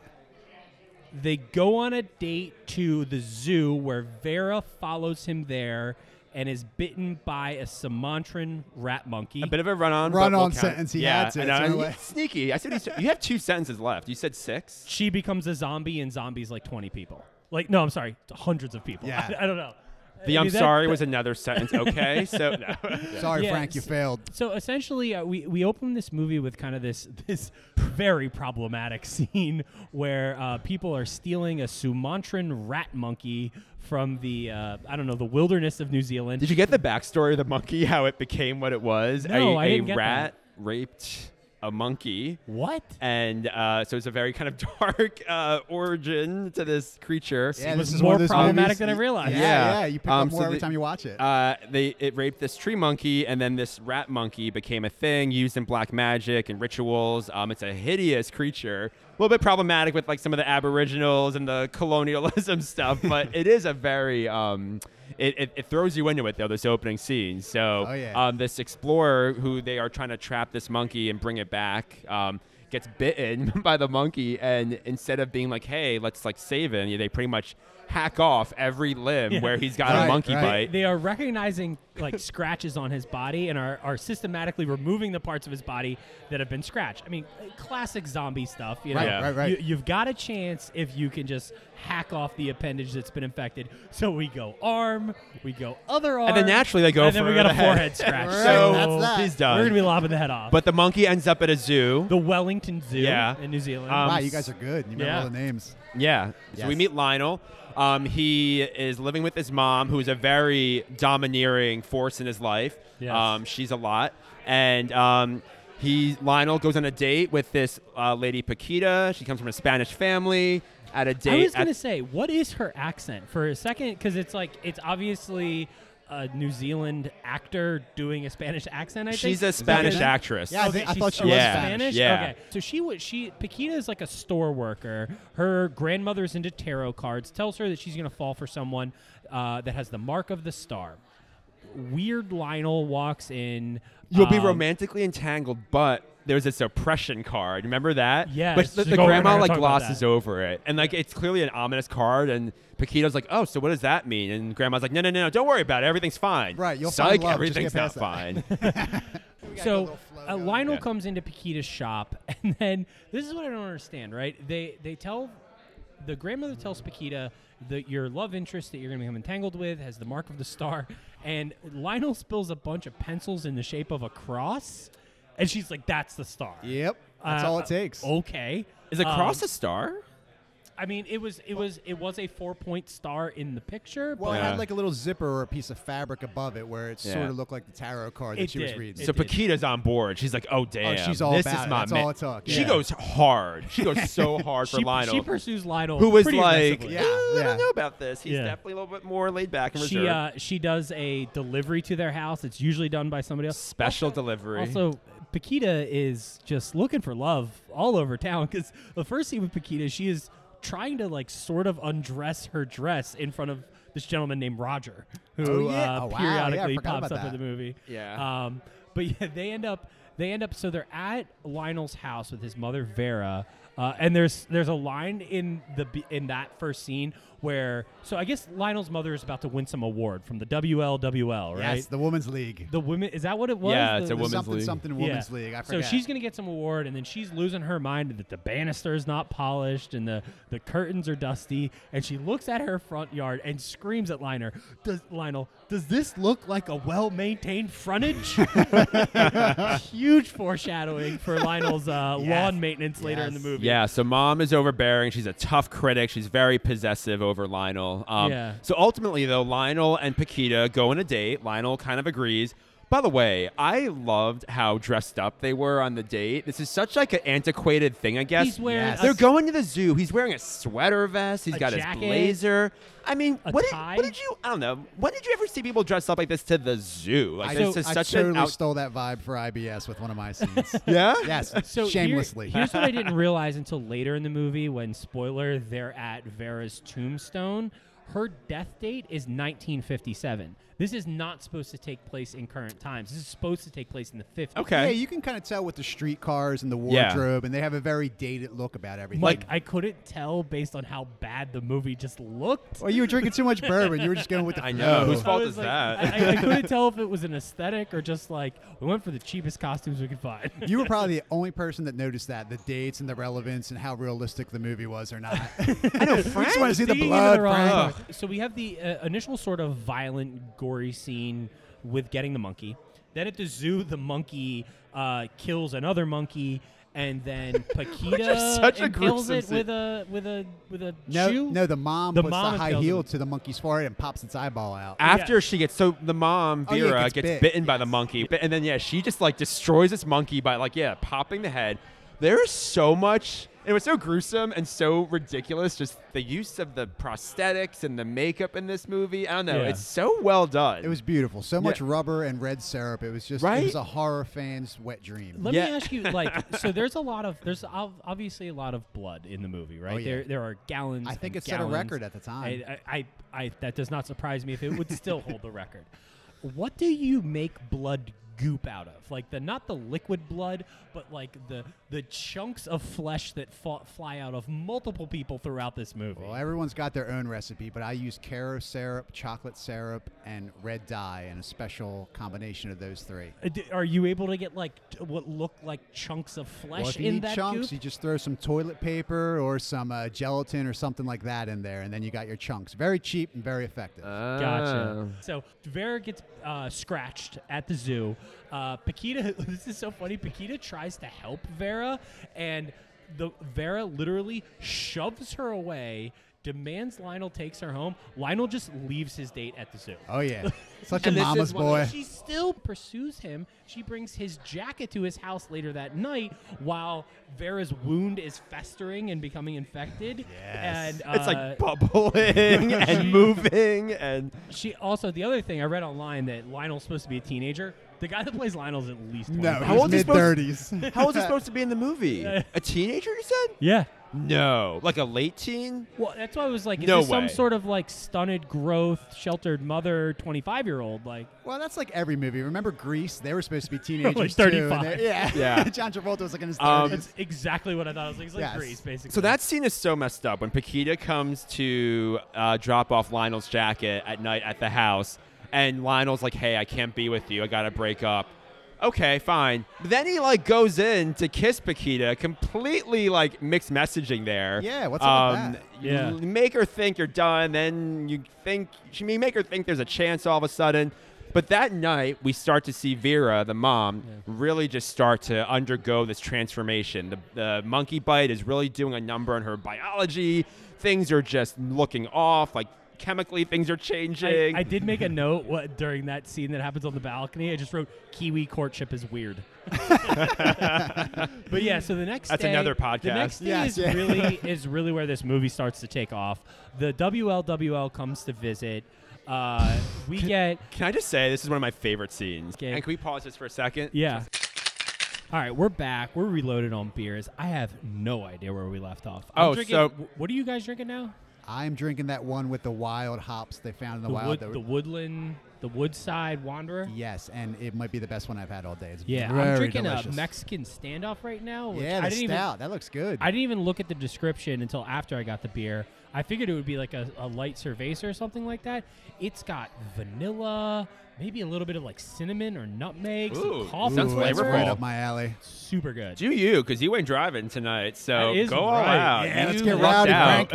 They go on a date to the zoo where Vera follows him there and is bitten by a Sumatran rat monkey. A bit of a run-on. Run-on we'll sentence, he yeah, had to, and, it's no (laughs) way. sneaky. I said you, said- you have two sentences left. You said six. she becomes a zombie, and zombies like 20 people. Like, no, I'm sorry, hundreds of people. Yeah. (laughs) I, don't know. The I I'm mean, that- sorry that- was another sentence. Okay, (laughs) so no. (laughs) Sorry, Yeah, Frank, you s- failed. So essentially, uh, we we open this movie with kind of this (laughs) this very problematic scene where uh, people are stealing a Sumatran rat monkey from the uh, I don't know the wilderness of New Zealand. Did you get the backstory of the monkey? How it became what it was? No, a, I a didn't get rat raped a monkey. what? And uh, so it's a very kind of (laughs) dark uh, origin to this creature. Yeah, was this is more one of those problematic movies- than I realized. Yeah, Yeah. yeah, you pick Um, up more so every the- time you watch it. Uh, they it raped this tree monkey, and then this rat monkey became a thing used in black magic and rituals. Um, it's a hideous creature, a little bit problematic with like some of the aboriginals and the colonialism (laughs) stuff, but it is a very um, it, it, it throws you into it though. This opening scene. So Oh, yeah. um, this explorer who they are trying to trap this monkey and bring it back. Um, gets bitten (laughs) by the monkey and instead of being like hey let's like save him they pretty much hack off every limb Yeah. where he's got Right, a monkey right. bite They are recognizing like scratches on his body and are, are systematically removing the parts of his body that have been scratched. I mean, classic zombie stuff. You know, Right, Yeah. right, right. You, you've got a chance if you can just hack off the appendage that's been infected. So we go arm, we go other arm, And then naturally they go for and then we got the a head. forehead scratch. (laughs) Right, so that's that. he's done We're gonna be lopping the head off. But the monkey ends up at a zoo. the Wellington Zoo Yeah. in New Zealand. Um, wow, you guys are good. You remember yeah. all the names. yeah. So we meet Lionel. Um, he is living with his mom, who's a very domineering force in his life. Yes. Um, she's a lot, and um, he Lionel goes on a date with this uh, lady Paquita. She comes from a Spanish family. At a date, I was gonna say, what is her accent for a second? Because it's like it's obviously a New Zealand actor doing a Spanish accent. I think she's a Spanish Okay. actress. Yeah, I Okay, think- I thought she oh, was Yeah. Spanish. Yeah. Okay, so she was she Paquita is like a store worker. Her grandmother's into tarot cards. Tells her that she's gonna fall for someone uh, that has the mark of the star. Weird Lionel walks in. You'll be um, romantically entangled, but there's this oppression card. Remember that? Yeah. But the, the like, "Oh, we're not grandma like glosses over it, and like it's clearly an ominous card. And Paquita's like, "Oh, so what does that mean?" And grandma's like, "No, no, no, no, don't worry about it. Everything's fine." Right, you'll Psych, find love, just everything's get not past fine. that. (laughs) (laughs) So uh, Lionel Yeah. comes into Paquita's shop, (laughs) and then this is what I don't understand. Right? They they tell the grandmother tells Paquita that your love interest that you're going to become entangled with has the mark of the star, and Lionel spills a bunch of pencils in the shape of a cross, and she's like, "That's the star." Yep. That's Uh, all it takes. Okay. Is a Um, cross a star? I mean, it was it was it was a four point star in the picture. Well, but it had like a little zipper or a piece of fabric above it where it Yeah. sort of looked like the tarot card It that she was did. reading. It So did. Paquita's on board. She's like, "Oh damn, she's all this about is it. my That's man." all it took. She Yeah. goes hard. She goes so (laughs) hard for she, Lionel, she pursues Lionel, who was pretty like, aggressively. Yeah, "Eh, I yeah. don't know about this. He's Yeah. definitely a little bit more laid back and She uh, she does a delivery to their house. It's usually done by somebody else. Special delivery. Also, Paquita is just looking for love all over town because the first scene with Paquita, she is trying to like sort of undress her dress in front of this gentleman named Roger, who Oh, yeah. uh, Oh, wow. Periodically forgot pops up in the movie. Yeah. Um, but yeah, (laughs) they end up they end up so they're at Lionel's house with his mother Vera. Uh, and there's there's a line in the in that first scene where so I guess Lionel's mother is about to win some award from the WLWL, right? Yes, the Women's League. the women is that what it was? Yeah, The- it's a the- women's something league. something yeah. Women's League. I so she's gonna get some award, and then she's losing her mind that the banister is not polished and the, the curtains are dusty, and she looks at her front yard and screams at Lionel, "Does Lionel? Does this look like a well maintained frontage?" (laughs) Huge foreshadowing for Lionel's uh, Yes. lawn maintenance later in the movie. Yeah, so mom is overbearing. She's a tough critic. She's very possessive over Lionel. Um, Yeah. So ultimately, though, Lionel and Paquita go on a date. Lionel kind of agrees. By the way, I loved how dressed up they were on the date. This is such like an antiquated thing, I guess. He's wearing Yes. a They're going to the zoo. He's wearing a sweater vest. He's A got jacket. his blazer. I mean, A what did, tie. what did you? I don't know. When did you ever see people dress up like this to the zoo? Like I, this is I such totally out- stole that vibe for IBS with one of my scenes. (laughs) yeah. yes, (laughs) So here- shamelessly. here's what I didn't (laughs) realize until later in the movie when spoiler they're at Vera's tombstone. Her death date is 1957. This is not supposed to take place in current times. This is supposed to take place in the 50s. Okay. Yeah, you can kind of tell with the streetcars and the Yeah. wardrobe, and they have a very dated look about everything. Like I couldn't tell based on how bad the movie just looked. well, you were drinking too much bourbon. You were just going with the (laughs) I flow. know. Whose I fault was is like- that? I, I- I couldn't (laughs) tell if it was an aesthetic or just like we went for the cheapest costumes we could find. You were probably the (laughs) only person that noticed that the dates and the relevance and how realistic the movie was or not. I know. we just want to see the Digging into blood, the wrong Frank. part. So we have the uh, initial sort of violent, gory scene with getting the monkey. Then at the zoo, the monkey uh, kills another monkey, and then (laughs) Paquita is such a impales it scene. with a with a with a No, shoe. no, the mom The puts mom the high heel him. to the monkey's forehead and pops its eyeball out. after Yeah. she gets so the mom Oh, yeah, Vera gets gets, bit. bitten by the monkey, and then yeah, she just like destroys this monkey by like yeah, popping the head. There is so much. It was so gruesome and so ridiculous. Just the use of the prosthetics and the makeup in this movie. I don't know. Yeah. It's so well done. It was beautiful. So much Yeah. rubber and red syrup. It was just Right? it was a horror fan's wet dream. Let Yeah. me ask you, like, (laughs) so there's a lot of there's obviously a lot of blood in the movie, right? Oh, yeah. There there are gallons. I think and it set a record at the time. I, I, I, I that does not surprise me if it would still hold the record. What do you make blood goop out of? Like the not the liquid blood, but like the the chunks of flesh that fa- fly out of multiple people throughout this movie. Well, everyone's got their own recipe, but I use Karo syrup, chocolate syrup, and red dye, and a special combination of those three. Uh, Are you able to get like t- what look like chunks of flesh Well, if you in need that chunks, goop? you just throw some toilet paper or some uh, gelatin or something like that in there, and then you got your chunks. Very cheap and very effective. Gotcha. So Vera gets uh, scratched at the zoo. Uh, Paquita, (laughs) this is so funny. Paquita tries to help Vera, and the Vera literally shoves her away. Demands Lionel takes her home. Lionel just leaves his date at the zoo. oh yeah, (laughs) such a And this mama's one of boy. She still pursues him. She brings his jacket to his house later that night while Vera's wound is festering and becoming infected. Yes. And it's uh, like bubbling (laughs) and moving and She also the other thing I read online that Lionel's supposed to be a teenager. The guy that plays Lionel's at least 25. No, How he old is he mid supposed- thirties. how old is he supposed (laughs) to be in the movie? A teenager, you said? Yeah. No, like a late teen. Well, that's why I was like, is No this some way. sort of like stunted growth, sheltered mother, 25 year old? Like, Well, that's like every movie. Remember Grease? They were supposed to be (laughs) teenagers Like 35. they- Yeah. (laughs) Yeah. (laughs) John Travolta was like in his 30s. Um, that's exactly what I thought. I was like, it's like Yes. Grease, basically. So that scene is so messed up when Paquita comes to uh, drop off Lionel's jacket at night at the house, and Lionel's like, "Hey, I can't be with you. I gotta break up." Okay, fine. But then he like goes in to kiss Paquita, completely like mixed messaging there. Yeah, what's up with um, that? Yeah. make her think you're done, then you think she may make her think there's a chance all of a sudden. But that night, we start to see Vera, the mom, really just start to undergo this transformation. The, the monkey bite is really doing a number on her biology. Things are just looking off, like chemically, things are changing. I did make a note what, during that scene that happens on the balcony. I just wrote Kiwi courtship is weird. (laughs) but yeah, so the next That's day, another The podcast. next day Yes, is (laughs) yeah. really is really where this movie starts to take off. The WLWL comes to visit. Uh, we get Can I just say this is one of my favorite scenes? Okay. And can we pause this for a second? yeah. All right, we're back. We're reloaded on beers. I have no idea where we left off. I'm Oh, drinking, so- what are you guys drinking now? I'm drinking that one with the wild hops they found in the, The wild. wood, the woodland, the Woodside Wanderer. yes, and it might be the best one I've had all day. It's Yeah, very I'm drinking delicious. a Mexican standoff right now. Which Yeah, I the didn't stout. even that looks good. I didn't even look at the description until after I got the beer. I figured it would be like a, a light cerveza or something like that. It's got vanilla, maybe a little bit of like cinnamon or nutmeg, Ooh, some coffee. sounds Ooh, flavorful. right up my alley. Super good. Do you? Because you ain't driving tonight, so That is go all right. out. Yeah, You let's get lucked rowdy,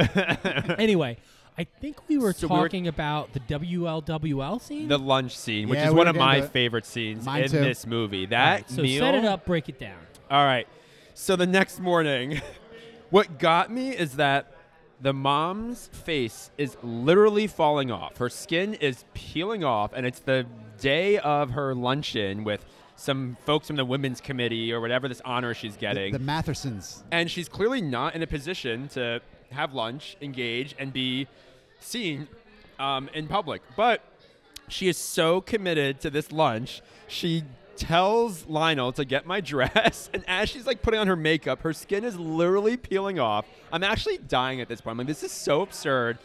out. (laughs) anyway, I think we were So we were- talking about the WLWL scene. the lunch scene, which Yeah, is we one were of my to it. favorite scenes Mine in too. this movie. All That right, so meal. set it up, break it down. All right. So the next morning, (laughs) what got me is that the mom's face is literally falling off. Her skin is peeling off, and it's the day of her luncheon with some folks from the women's committee or whatever this honor she's The, getting. the Mathersons. and she's clearly not in a position to have lunch, engage, and be seen um, in public. But she is so committed to this lunch, she tells Lionel to get my (laughs) dress, and as she's like putting on her makeup, her skin is literally peeling off. I'm actually dying at this point. I'm like, this is so absurd.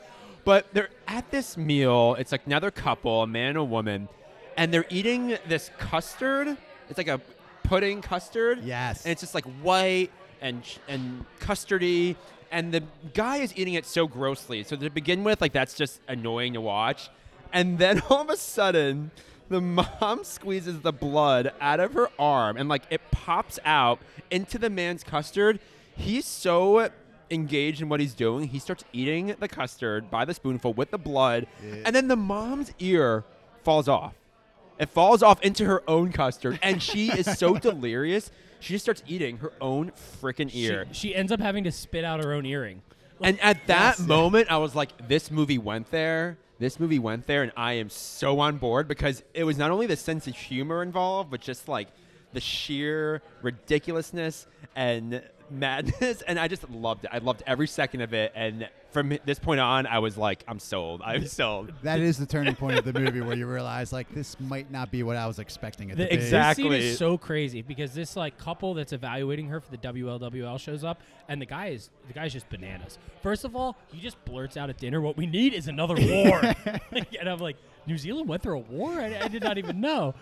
But they're at this meal. It's like another couple, a man and a woman, and they're eating this custard. It's like a pudding custard. Yes. And it's just like white and and custardy, and the guy is eating it so grossly. So to begin with, like that's just annoying to watch. And then (laughs) all of a sudden, the mom squeezes the blood out of her arm, and like it pops out into the man's custard. He's so engaged in what he's doing. He starts eating the custard by the spoonful with the blood, and then the mom's ear falls off. It falls off into her own custard, and she is so (laughs) delirious. She just starts eating her own freaking She, ear. she ends up having to spit out her own earring. and at that Yes. moment, I was like, this movie went there. This movie went there, and I am so on board because it was not only the sense of humor involved, but just like the sheer ridiculousness and madness. And I just loved it. I loved every second of it. And from this point on, I was like, I'm sold. I'm sold. That is the turning point of the movie where you realize like this might not be what I was expecting it The, to be. This scene Exactly. is so crazy because this like couple that's evaluating her for the WLWL shows up, and the guy is the guy's just bananas. First of all, he just blurts out at dinner, "What we need is another (laughs) war," (laughs) and I'm like, "New Zealand went through a war? I, I did not even know."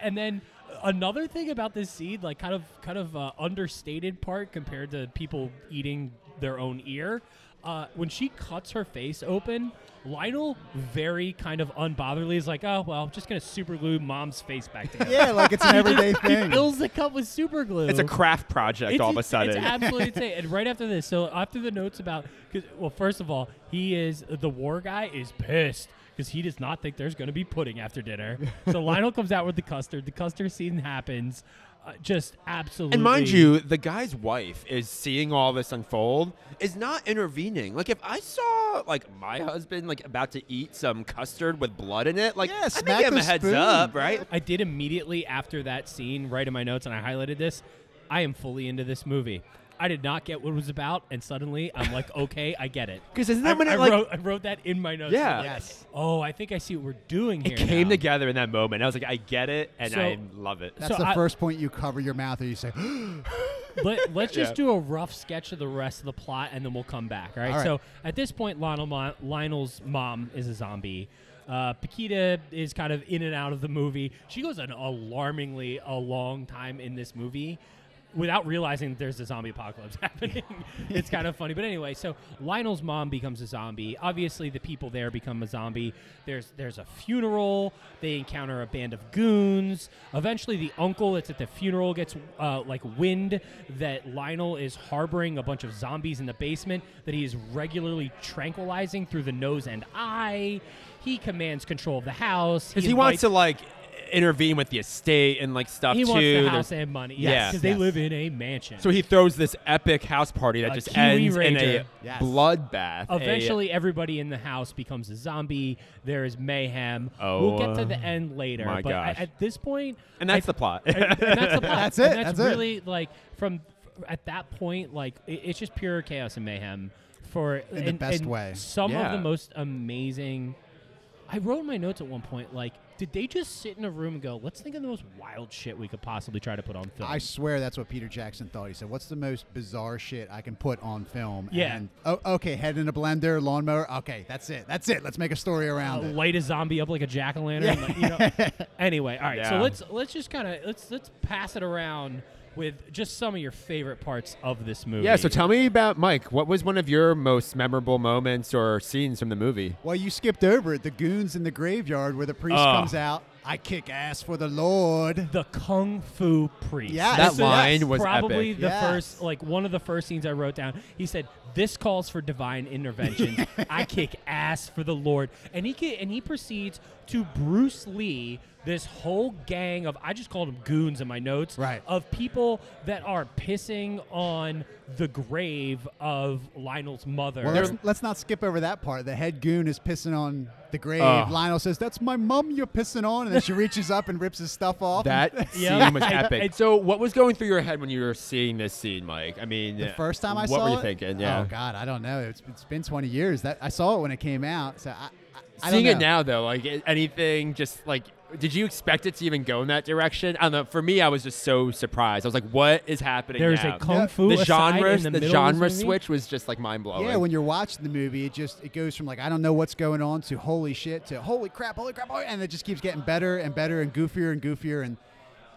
And then another thing about this seed, like kind of kind of uh, understated part compared to people eating their own ear. Uh, when she cuts her face open, Lionel very kind of unbotherly is like, "Oh well, I'm just gonna super glue mom's face back together." Yeah, like it's an (laughs) everyday He thing. fills the cup with super glue. It's a craft project It's all of a ins- sudden. It's absolutely (laughs) insane. And right after this, so after the notes about, cause, well, first of all, he is the war guy is pissed because he does not think there's going to be pudding after dinner. (laughs) so Lionel comes out with the custard. The custard scene happens. Uh, just absolutely. And mind you, the guy's wife is seeing all this unfold, is not intervening. Like if I saw like my husband like about to eat some custard with blood in it, like Yeah, I'd smack give him the a heads spoon. up, right? I did immediately after that scene, right in my notes, and I highlighted this. I am fully into this movie. I did not get what it was about, and suddenly I'm like, (laughs) okay, I get it. 'Cause isn't I, that when it, I like- wrote, I wrote that in my notes. Yeah. Like, Yes. Oh, I think I see what we're doing here. It came now. together in that moment. I was like, I get it, and So- I love it. That's So the I- first point you cover your mouth and you say, (gasps) (gasps) let, let's just Yeah. do a rough sketch of the rest of the plot, and then we'll come back. All right. All right. So at this point, Lionel Mo- Lionel's mom is a zombie. Uh, Paquita is kind of in and out of the movie. She goes an alarmingly a long time in this movie without realizing that there's a zombie apocalypse (laughs) happening. it's kind of funny. But anyway, so Lionel's mom becomes a zombie. Obviously, the people there become a zombie. There's there's a funeral. They encounter a band of goons. Eventually, the uncle that's at the funeral gets uh, like wind that Lionel is harboring a bunch of zombies in the basement that he is regularly tranquilizing through the nose and eye. He commands control of the house. Because he wants invites- to like intervene with the estate and like stuff He too. wants the There's- house and money. Yeah. Yes, because they Yes. live in a mansion. So he throws this epic house party that A just Kiwi ends in a Ranger. Yes. bloodbath. a- Eventually, everybody in the house becomes a zombie. There is mayhem. Oh, we'll get to uh, the end later. my but I- gosh. at this point, and that's I- the plot. and, and that's the (laughs) plot. That's And it, that's, that's it. really like from at that point, like it, it's just pure chaos and mayhem for In the best way. Some of Yeah. the most amazing. I wrote in my notes at one point, like, did they just sit in a room and go, "Let's think of the most wild shit we could possibly try to put on film"? I swear that's what Peter Jackson thought. He said, "What's the most bizarre shit I can put on film?" Yeah. And, oh, okay, head in a blender, lawnmower. Okay, that's it. That's it. Let's make a story uh, around it. light a zombie up like a jack o' lantern. Like, you know. (laughs) anyway, all right. So let's let's just kind of let's let's pass it around with just some of your favorite parts of this movie. yeah. So tell me about Mike. What was one of your most memorable moments or scenes from the movie? Well, you skipped over it. The goons in the graveyard where the priest Ugh. comes out. I kick ass for the Lord. the kung fu priest. Yeah, That This is line was probably epic. the Yes. first, like one of the first scenes I wrote down. He said, "This calls for divine intervention. (laughs) I kick ass for the Lord," and he ca- and he proceeds to Bruce Lee this whole gang of I just called them goons in my notes, Right. Of people that are pissing on the grave of Lionel's mother. Well, let's, let's not skip over that part. The head goon is pissing on the grave. Ugh. Lionel says, "That's my mum. You're pissing on," and then she (laughs) reaches up and rips his stuff off. That (laughs) Yeah. scene was (laughs) epic. I- so, what was going through your head when you were seeing this scene, Mike? I mean, the uh, first time I what saw What were you it, thinking? Yeah. Oh God, I don't know. It's, it's been 20 years. That I saw it when it came out. So I, I, I Seeing don't it now, though, like anything, just like, did you expect it to even go in that direction? I don't know. For me, I was just so surprised. I was like, "What is happening?" There's now? a kung Yeah. fu the genre, in the, the, genre of this movie? switch was just like mind blowing. Yeah, when you're watching the movie, it just it goes from like I don't know what's going on to holy shit to holy crap, holy crap, holy, and it just keeps getting better and better and goofier and goofier and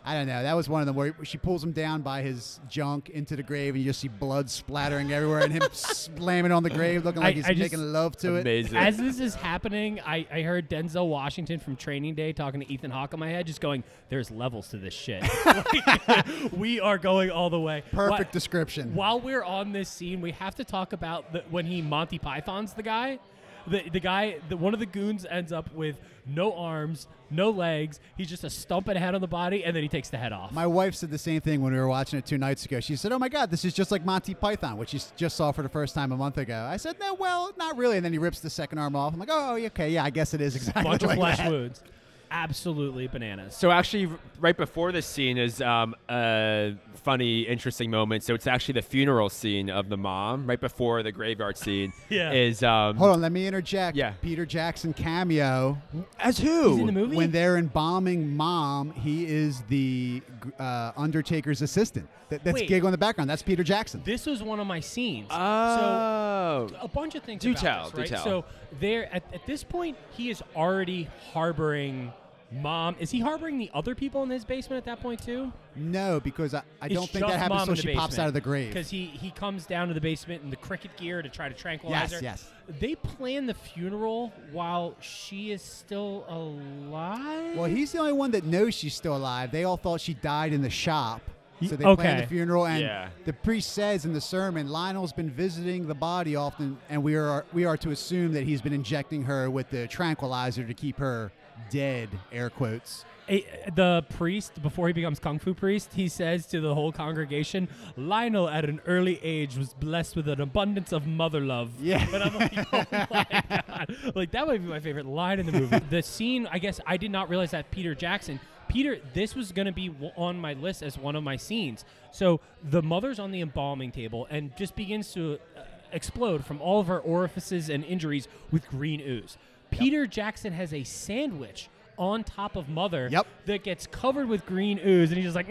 I don't know. That was one of them where she pulls him down by his junk into the grave, and you just see blood splattering everywhere, and him (laughs) slamming on the grave, looking like I- he's I just- making love to it. Amazing. As this is happening, I, I heard Denzel Washington from Training Day talking to Ethan Hawke in my head, just going, "There's levels to this shit. Like, (laughs) (laughs) we are going all the way." Perfect Wha- description. While we're on this scene, we have to talk about the, when he Monty Python's the guy. The, the guy, the, one of the goons ends up with no arms, no legs. He's just a stumping head on the body, and then he takes the head off. My wife said the same thing when we were watching it two nights ago. She said, "Oh my God, this is just like Monty Python, which she just saw for the first time a month ago." I said, "No, well, not really." And then he rips the second arm off. I'm like, "Oh, okay, yeah, I guess it is exactly bunch of flesh that." wounds. Absolutely bananas. So actually, right before this scene is um, a funny, interesting moment. So it's actually the funeral scene of the mom. Right before the graveyard scene (laughs) Yeah. is um, Hold on, let me interject. Yeah. Peter Jackson cameo as who? He's in the movie. when they're embalming mom. He is the uh, Undertaker's assistant. That, that's Wait. gig on the background. That's Peter Jackson. This was one of my scenes. Oh. So a bunch of things. Do about tell, this, do right? tell. So there, at, at this point, he is already harboring mom. Is he harboring the other people in his basement at that point too? no, because I, I don't think that just happens mom until the she pops basement. out of the grave. Because he he comes down to the basement in the cricket gear to try to tranquilize Yes, her. yes. They plan the funeral while she is still alive. Well, he's the only one that knows she's still alive. They all thought she died in the shop. So they okay. planned the funeral, and Yeah. the priest says in the sermon, Lionel's been visiting the body often, and we are we are to assume that he's been injecting her with the tranquilizer to keep her dead. Air quotes. A- the priest, before he becomes kung fu priest, he says to the whole congregation, Lionel at an early age was blessed with an abundance of mother love. Yeah. (laughs) And I'm like, (laughs) oh my God. Like, that might be my favorite line in the movie. the scene, I guess I did not realize that Peter Jackson, Peter, this was going to be w- on my list as one of my scenes. So the mother's on the embalming table and just begins to uh, explode from all of her orifices and injuries with green ooze. Peter Jackson has a sandwich on top of Mother Yep. that gets covered with green ooze, and he's just like,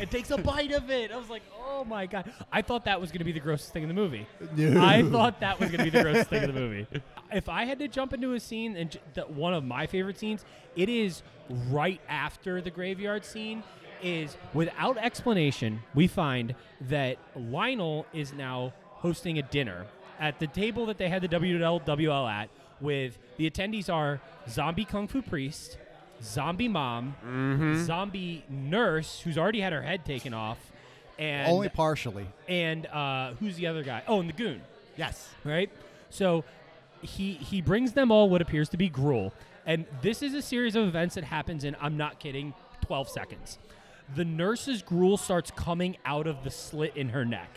it takes a (laughs) bite of it. I was like, oh my god! I thought that was going to be the grossest thing in the movie. No. I thought that was going to be the grossest thing in the (laughs) movie. If I had to jump into a scene, and j- the, one of my favorite scenes, it is right after the graveyard scene. Is without explanation, we find that Lionel is now hosting a dinner at the table that they had the WLWL at. With the attendees are zombie kung fu priest, zombie mom, zombie nurse who's already had her head taken off, and Only partially. and uh, who's the other guy? Oh, and the goon, Yes. right? So he he brings them all what appears to be gruel, and this is a series of events that happens in I'm not kidding, 12 seconds. The nurse's gruel starts coming out of the slit in her neck.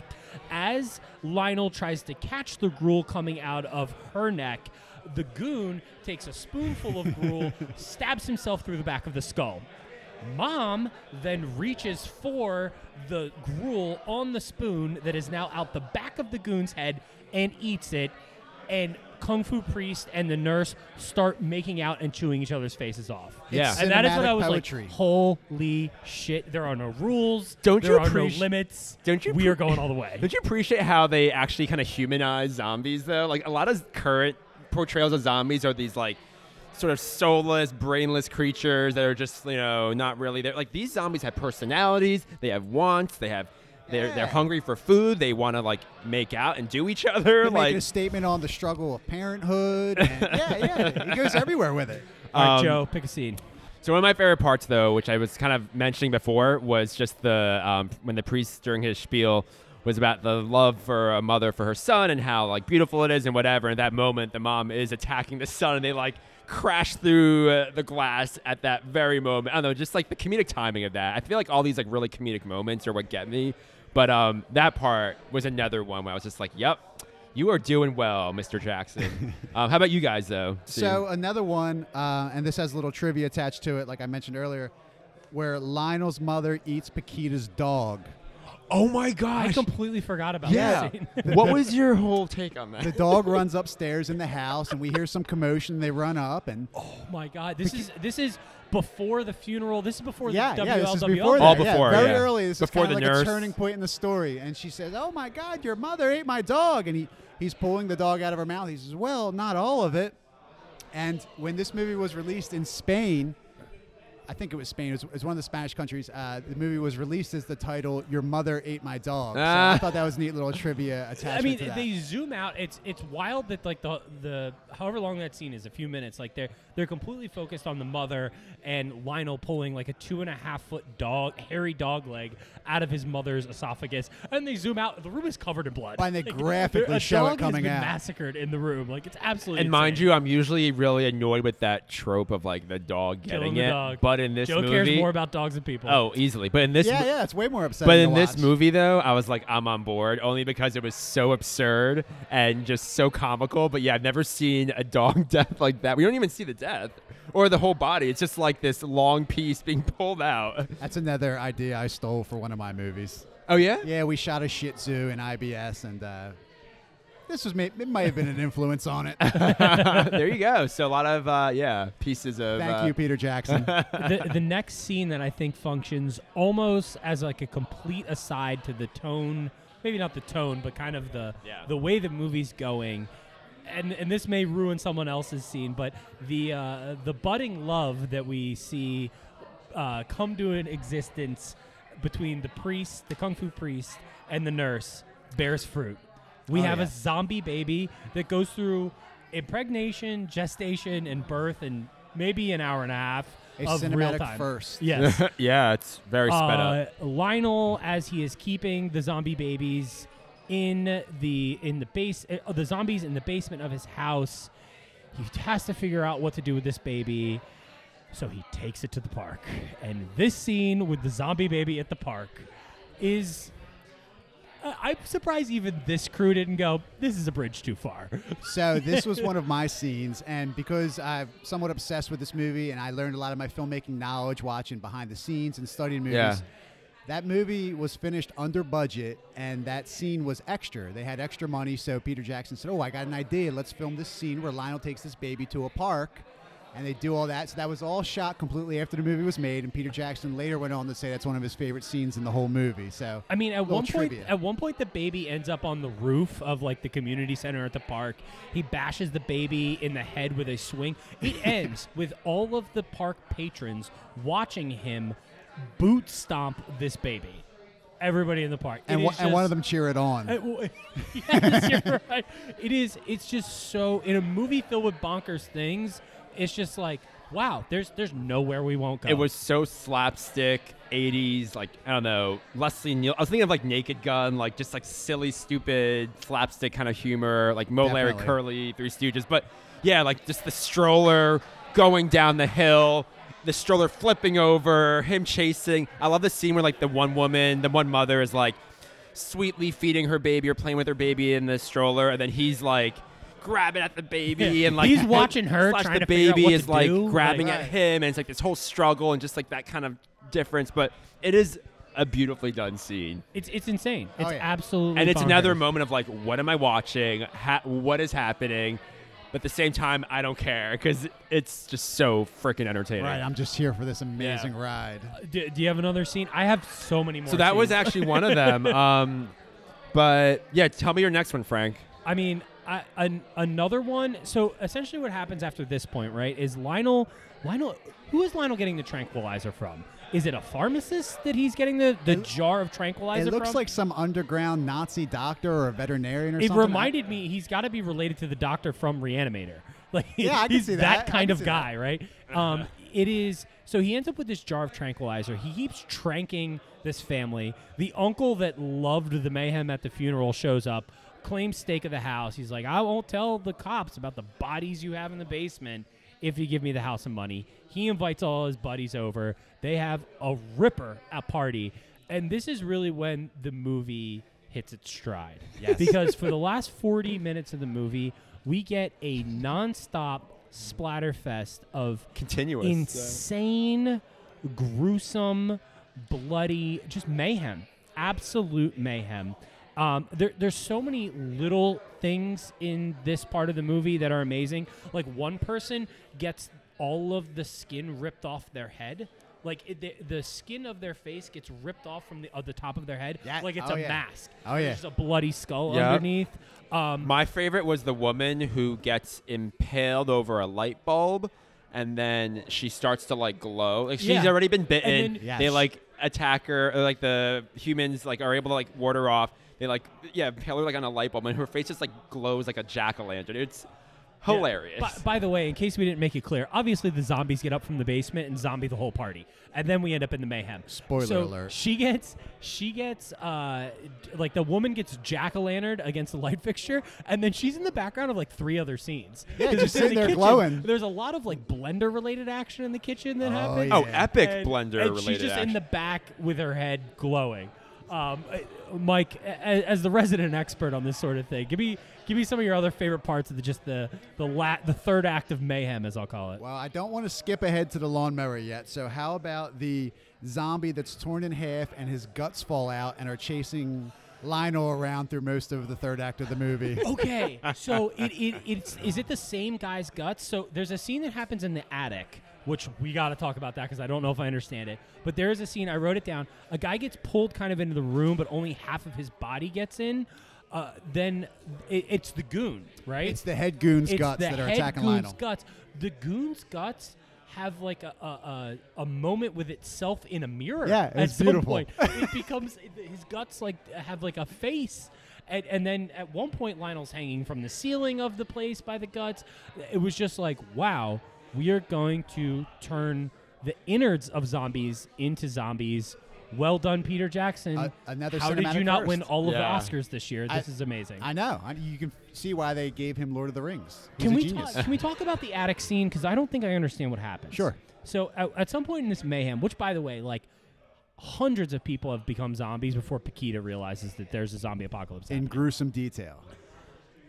As Lionel tries to catch the gruel coming out of her neck, the goon takes a spoonful of gruel, (laughs) stabs himself through the back of the skull. Mom then reaches for the gruel on the spoon that is now out the back of the goon's head and eats it. And Kung Fu Priest and the nurse start making out and chewing each other's faces off. Yeah. And that is what I was poetry. like, holy shit. There are no rules. Don't there you are appreci- no limits. don't you We pre- are going all the way. Don't you appreciate how they actually kind of humanize zombies though? Like a lot of current portrayals of zombies are these like sort of soulless, brainless creatures that are just you know not really there. Like these zombies have personalities. They have wants. They have. They're, they're hungry for food. They want to like make out and do each other. They're making like a statement on the struggle of parenthood. And (laughs) yeah, yeah. He goes everywhere with it. all right, um, Joe, pick a scene. So one of my favorite parts, though, which I was kind of mentioning before, was just the um, when the priest during his spiel was about the love for a mother for her son and how like beautiful it is and whatever. And that moment, the mom is attacking the son, and they like crash through uh, the glass at that very moment. I don't know, just like the comedic timing of that. I feel like all these like really comedic moments are what get me. But um, that part was another one where I was just like, "Yep, you are doing well, Mr. Jackson." (laughs) um, how about you guys, though? So another one, uh, and this has a little trivia attached to it, like I mentioned earlier, where Lionel's mother eats Paquita's dog. Oh my gosh! I completely forgot about Yeah. that scene. (laughs) what was your whole take on that? The dog runs upstairs in the house, and we hear some commotion. They run up, and Oh my god, this is this is before the funeral. This is before yeah, the yeah, this is WLWL. before that. All yeah, before, very yeah. early. This Before is kind the of like nurse. a turning point in the story. And she says, "Oh my God, your mother ate my dog," and he he's pulling the dog out of her mouth. He says, "Well, not all of it." And when this movie was released in Spain, I think it was Spain. It was, it was one of the Spanish countries. Uh, the movie was released as the title "Your Mother Ate My Dog." So I Ah. thought that was a neat little trivia (laughs) attachment I mean, they zoom out. It's it's wild that like the the however long that scene is, a few minutes. Like they're they're completely focused on the mother and Lionel pulling like a two and a half foot dog, hairy dog leg out of his mother's esophagus, and they zoom out. The room is covered in blood. And they (laughs) Like, graphically show it dog coming has been out. massacred in the room. Like it's absolutely. and mind you, I'm usually really annoyed with that trope of like the dog Killing getting the it. dog. But in this movie, Joe movie, cares more about dogs than people. oh, easily. But in this, yeah, mo- yeah, it's way more upsetting. but to in this watch. movie though, I was like, I'm on board only because it was so absurd and just so comical. But yeah, I've never seen a dog (laughs) death like that. We don't even see the death or the whole body. It's just like this long piece being (laughs) pulled out. that's another idea I stole for one of my movies. Oh yeah. Yeah, we shot a Shih Tzu in IBS, and uh, this was may- it might have been an influence on it. (laughs) there you go. So a lot of uh, yeah pieces of. Thank uh, you, Peter Jackson. (laughs) the, the next scene that I think functions almost as like a complete aside to the tone, maybe not the tone, but kind of the Yeah. the way the movie's going. And, and this may ruin someone else's scene, but the uh, the budding love that we see uh, come to an existence between the priest, the kung fu priest, and the nurse bears fruit. We Oh, have yeah. a zombie baby that goes through impregnation, gestation, and birth in maybe an hour and a half A of real cinematic time. first. Yes. (laughs) yeah, it's very sped Uh, up. Lionel, as he is keeping the zombie babies in the in the base, uh, the zombies in the basement of his house, he has to figure out what to do with this baby. So he takes it to the park, and this scene with the zombie baby at the park is. Uh, I'm surprised even this crew didn't go. This is a bridge too far. (laughs) So this was one of my scenes, and because I'm somewhat obsessed with this movie, and I learned a lot of my filmmaking knowledge watching behind the scenes and studying movies. Yeah. That movie was finished under budget, and that scene was extra. They had extra money, so Peter Jackson said, "Oh, I got an idea. Let's film this scene where Lionel takes this baby to a park." and they do all that. So that was all shot completely after the movie was made. And Peter Jackson later went on to say that's one of his favorite scenes in the whole movie. So I mean, at one point, at one point, the baby ends up on the roof of like the community center at the park. He bashes the baby in the head with a swing. It (laughs) ends with all of the park patrons watching him boot stomp this baby. Everybody in the park, and, It one- is and one of them cheer it on. Uh, w- (laughs) yes, you're right. It is. It's just so in a movie filled with bonkers things. It's just like wow. There's there's nowhere we won't go. It was so slapstick, 80s, like, I don't know, Leslie Neal. I was thinking of like Naked Gun, like just like silly, stupid, slapstick kind of humor, like Moe, Larry, Curly, Three Stooges. But yeah, like just the stroller going down the hill, the stroller flipping over, him chasing. I love the scene where like the one woman, the one mother is like sweetly feeding her baby or playing with her baby in the stroller, and then he's like, grabbing at the baby Yeah. and like He's (laughs) watching her slash trying the to figure out baby what is to like do, grabbing like- at him and it's like this whole struggle and just like that kind of difference but it is a beautifully done scene It's it's insane. Oh, it's Oh, yeah. absolutely. and it's another moment of like what am i watching ha- what is happening but at the same time i don't care because it's just so freaking entertaining right, I'm just here for this amazing ride. Do, do you have another scene? I have so many more. so that was scenes. actually one of (laughs) them um but yeah tell me your next one frank I mean, I, an, another one. So essentially, what happens after this point, right, is Lionel. Lionel, who is Lionel getting the tranquilizer from? Is it a pharmacist that he's getting the, the It- jar of tranquilizer It looks from? like some underground Nazi doctor or a veterinarian or it something. It reminded me he's got to be related to the doctor from Reanimator. (laughs) Like Yeah, I can he's see that. I kind of guy, right? Um, it is so he ends up with this jar of tranquilizer. He keeps tranking this family. The uncle that loved the mayhem at the funeral shows up, claims stake of the house. He's like, I won't tell the cops about the bodies you have in the basement if you give me the house and money. He invites all his buddies over. They have a ripper at party. And this is really when the movie hits its stride. Yes. Because for the (laughs) last 40 minutes of the movie, we get a nonstop splatterfest of continuous insane, gruesome, bloody, just mayhem. Absolute mayhem. Um, there, there's so many little things in this part of the movie that are amazing. Like one person gets all of the skin ripped off their head. Like it, the, the skin of their face gets ripped off from the uh, the top of their head, Yeah. like it's Oh, a yeah. mask. Oh, yeah. There's a bloody skull Yep. underneath. Um, My favorite was the woman who gets impaled over a light bulb and then she starts to like glow. Like she's Yeah. already been bitten. Then- Yes. They like attack her or like the humans like are able to like ward her off. They like yeah, impale her like on a light bulb and her face just like glows like a jack o' lantern. It's Yeah. hilarious. By, by the way, in case we didn't make it clear, obviously the zombies get up from the basement and zombie the whole party, and then we end up in the mayhem. Spoiler so alert. She gets, she gets, uh, like the woman gets jack o' lantern against the light fixture, and then she's in the background of like three other scenes. Yeah, 'Cause just sitting there kitchen, glowing. There's a lot of like blender related action in the kitchen that Oh, happens. yeah. oh, epic And- blender and related she's just action. in the back with her head glowing. Um, uh, Mike, as the resident expert on this sort of thing, give me give me some of your other favorite parts of the just the the la- the third act of mayhem, as I'll call it. Well, I don't want to skip ahead to the lawnmower yet. So, how about the zombie that's torn in half and his guts fall out and are chasing Lionel around through most of the third act of the movie? (laughs) okay, so (laughs) it, it it's is it the same guy's guts? So there's a scene that happens in the attic, which we got to talk about that because I don't know if I understand it. But there is a scene I wrote it down. A guy gets pulled kind of into the room, but only half of his body gets in. Uh, then it, it's the goon, right? It's the head goon's It's guts that are head attacking goon's Lionel. guts. The goon's guts have like a a, a, moment with itself in a mirror. Yeah, at it's some beautiful. point. (laughs) it becomes his guts like have like a face. And, and then at one point, Lionel's hanging from the ceiling of the place by the guts. It was just like, wow, we are going to turn the innards of zombies into zombies. Well done, Peter Jackson. Uh, another How did you not first. win all of Yeah. the Oscars this year? I- This is amazing. I know. I, you can see why they gave him Lord of the Rings. He's Can a we genius. talk, can we talk about the attic scene? Because I don't think I understand what happens. Sure. So at, at some point in this mayhem, which by the way, like hundreds of people have become zombies before Paquita realizes that there's a zombie apocalypse. in happening. gruesome detail.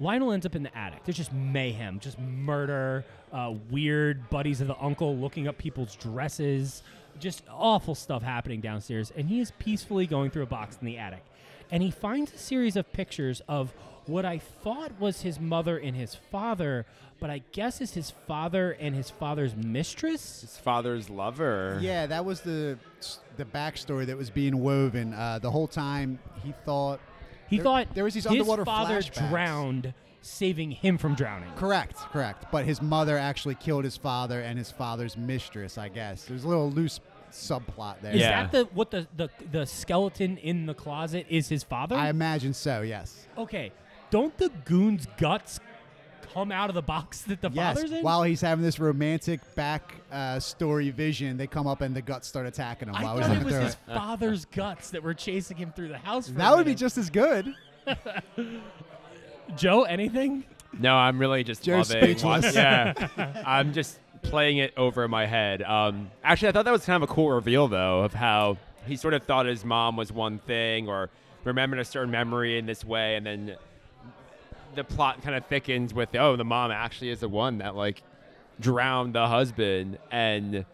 Lionel ends up in the attic. There's just mayhem, just murder, uh, weird buddies of the uncle looking up people's dresses, just awful stuff happening downstairs. And he is peacefully going through a box in the attic. And he finds a series of pictures of what I thought was his mother and his father, but I guess is his father and his father's mistress. His father's lover. Yeah, that was the the backstory that was being woven uh, the whole time. He thought He There- thought there was these his underwater father flashbacks. drowned, saving him from drowning. correct, correct, but his mother actually killed his father and his father's mistress. I guess there's a little loose subplot there. Is Yeah. that the what the, the the skeleton in the closet is his father? I imagine so. Yes. okay, don't the goon's guts come out of the box (laughs) that the Yes. father's in? While he's having this romantic back uh, story vision, they come up and the guts start attacking him. I while he's thought it looking was through his father's (laughs) guts that were chasing him through the house. For That would be just as good. (laughs) Joe. Anything? No, I'm really just Joe's loving. speechless. yeah, I'm just playing it over my head. Um, actually, I thought that was kind of a cool reveal, though, of how he sort of thought his mom was one thing or remembered a certain memory in this way, and then the plot kind of thickens with, oh, the mom actually is the one that like drowned the husband and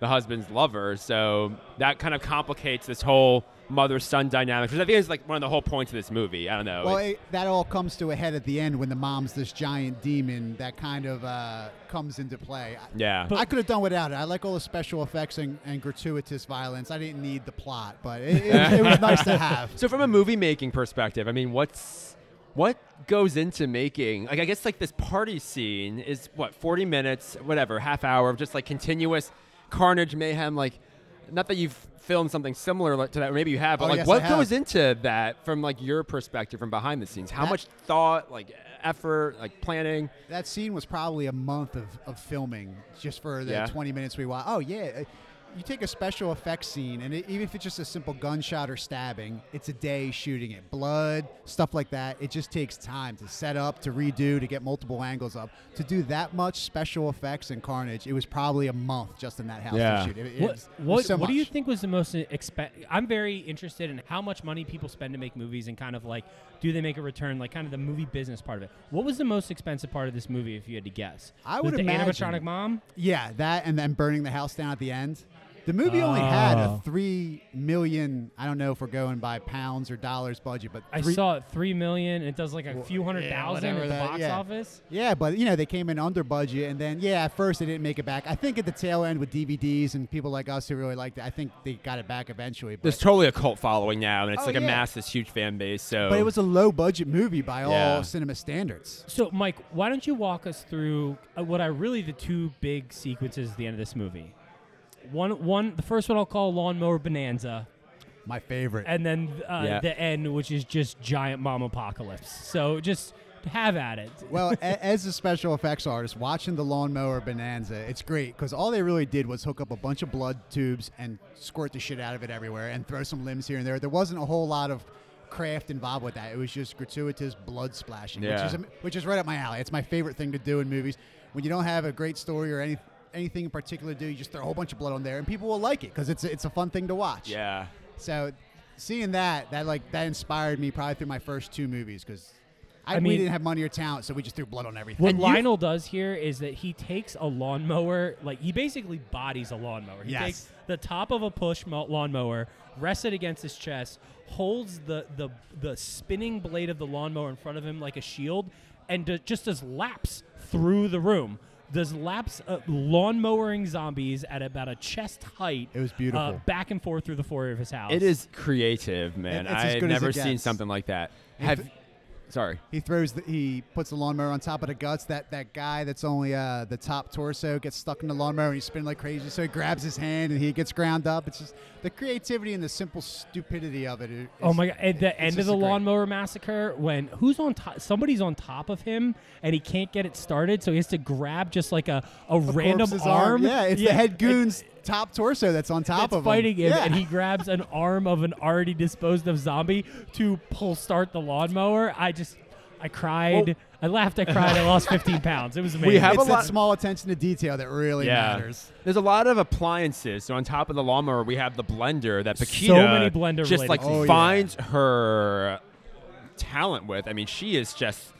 the husband's lover. So that kind of complicates this whole mother-son dynamic, which I think is like one of the whole points of this movie. I don't know. Well, it, that all comes to a head at the end when the mom's this giant demon that kind of uh, comes into play. I- yeah. I could have done without it. I like all the special effects and, and gratuitous violence. I didn't need the plot, but it, it, was, it was (laughs) nice to have. So from a movie making perspective, I mean, what's what goes into making like I guess like this party scene is what 40 minutes, whatever, half hour of just like continuous carnage, mayhem. Like, not that you've filmed something similar like to that, or maybe you have, but Oh, like yes, what goes into that from like your perspective from behind the scenes? How That- much thought, like effort, like planning? That scene was probably a month of, of filming just for the Yeah. 20 minutes we watched. Oh, yeah. You take a special effects scene, and it, even if it's just a simple gunshot or stabbing, it's a day shooting it. Blood, stuff like that. It just takes time to set up, to redo, to get multiple angles up. To do that much special effects and carnage, it was probably a month just in that house Yeah. to shoot. It, it What was- what, so what do you think was the most expen I'm very interested in how much money people spend to make movies and kind of like do they make a return, like kind of the movie business part of it. What was the most expensive part of this movie, if you had to guess? I Was would it the imagine- animatronic mom. Yeah, that and then burning the house down at the end. The movie only had a Oh. three million. I don't know if we're going by pounds or dollars budget, but I three, saw it three million. It does like a few hundred yeah, thousand whatever at the that- box yeah. office. Yeah, but you know they came in under budget, and then yeah, at first they didn't make it back. I think at the tail end with DVDs and people like us who really liked it, I think they got it back eventually. But, There's totally a cult following now, and it's Oh, like a yeah. mass, this huge fan base. So, but it was a low budget movie by Yeah. all cinema standards. So, Mike, why don't you walk us through uh, what are really the two big sequences at the end of this movie? One, one, the first one I'll call Lawnmower Bonanza, My favorite. and then uh, Yeah. the end, which is just giant mom apocalypse. So, just have at it. (laughs) well, a- as a special effects artist, watching the lawnmower bonanza, it's great because all they really did was hook up a bunch of blood tubes and squirt the shit out of it everywhere and throw some limbs here and there. There wasn't a whole lot of craft involved with that. It was just gratuitous blood splashing, Yeah. which is which is right up my alley. It's my favorite thing to do in movies when you don't have a great story or any anything in particular to do. You just throw a whole bunch of blood on there, and people will like it because it's a, it's a fun thing to watch. yeah. So seeing that, that like that inspired me probably through my first two movies because I, I we didn't have money or talent, so we just threw blood on everything. What And Lionel does here is that he takes a lawnmower, like he basically bodies a lawnmower. He Yes. takes the top of a push mo- lawnmower, rests it against his chest, holds the, the the spinning blade of the lawnmower in front of him like a shield, and d- just does laps through the room. Does laps uh, lawnmowering zombies at about a chest height. It was Uh, beautiful. back and forth through the foyer of his house. It is creative, man. It- it's as I've good as never it seen gets. something like that. Have it- sorry. He throws the, he puts the lawnmower on top of the guts. That that guy that's only uh, the top torso gets stuck in the lawnmower and he's spinning like crazy. So he grabs his hand and he gets ground up. It's just the creativity and the simple stupidity of it. is- Oh my god! At the it's end of the a great- lawnmower massacre, when who's on top? Somebody's on top of him, and he can't get it started, so he has to grab just like a, a, A random corpse's arm. Yeah, it's the head goon's top torso that's on top that's of him. fighting him, Yeah. and he grabs an arm of an already disposed of zombie to pull start the lawnmower. I just, I cried, Well- I laughed, I cried, I lost (laughs) 15 pounds. It was amazing. We have it's a that lot- small attention to detail that really matters. There's a lot of appliances. So on top of the lawnmower, we have the blender that So many blender just like things. Oh, yeah. finds her talent with. I mean, she is just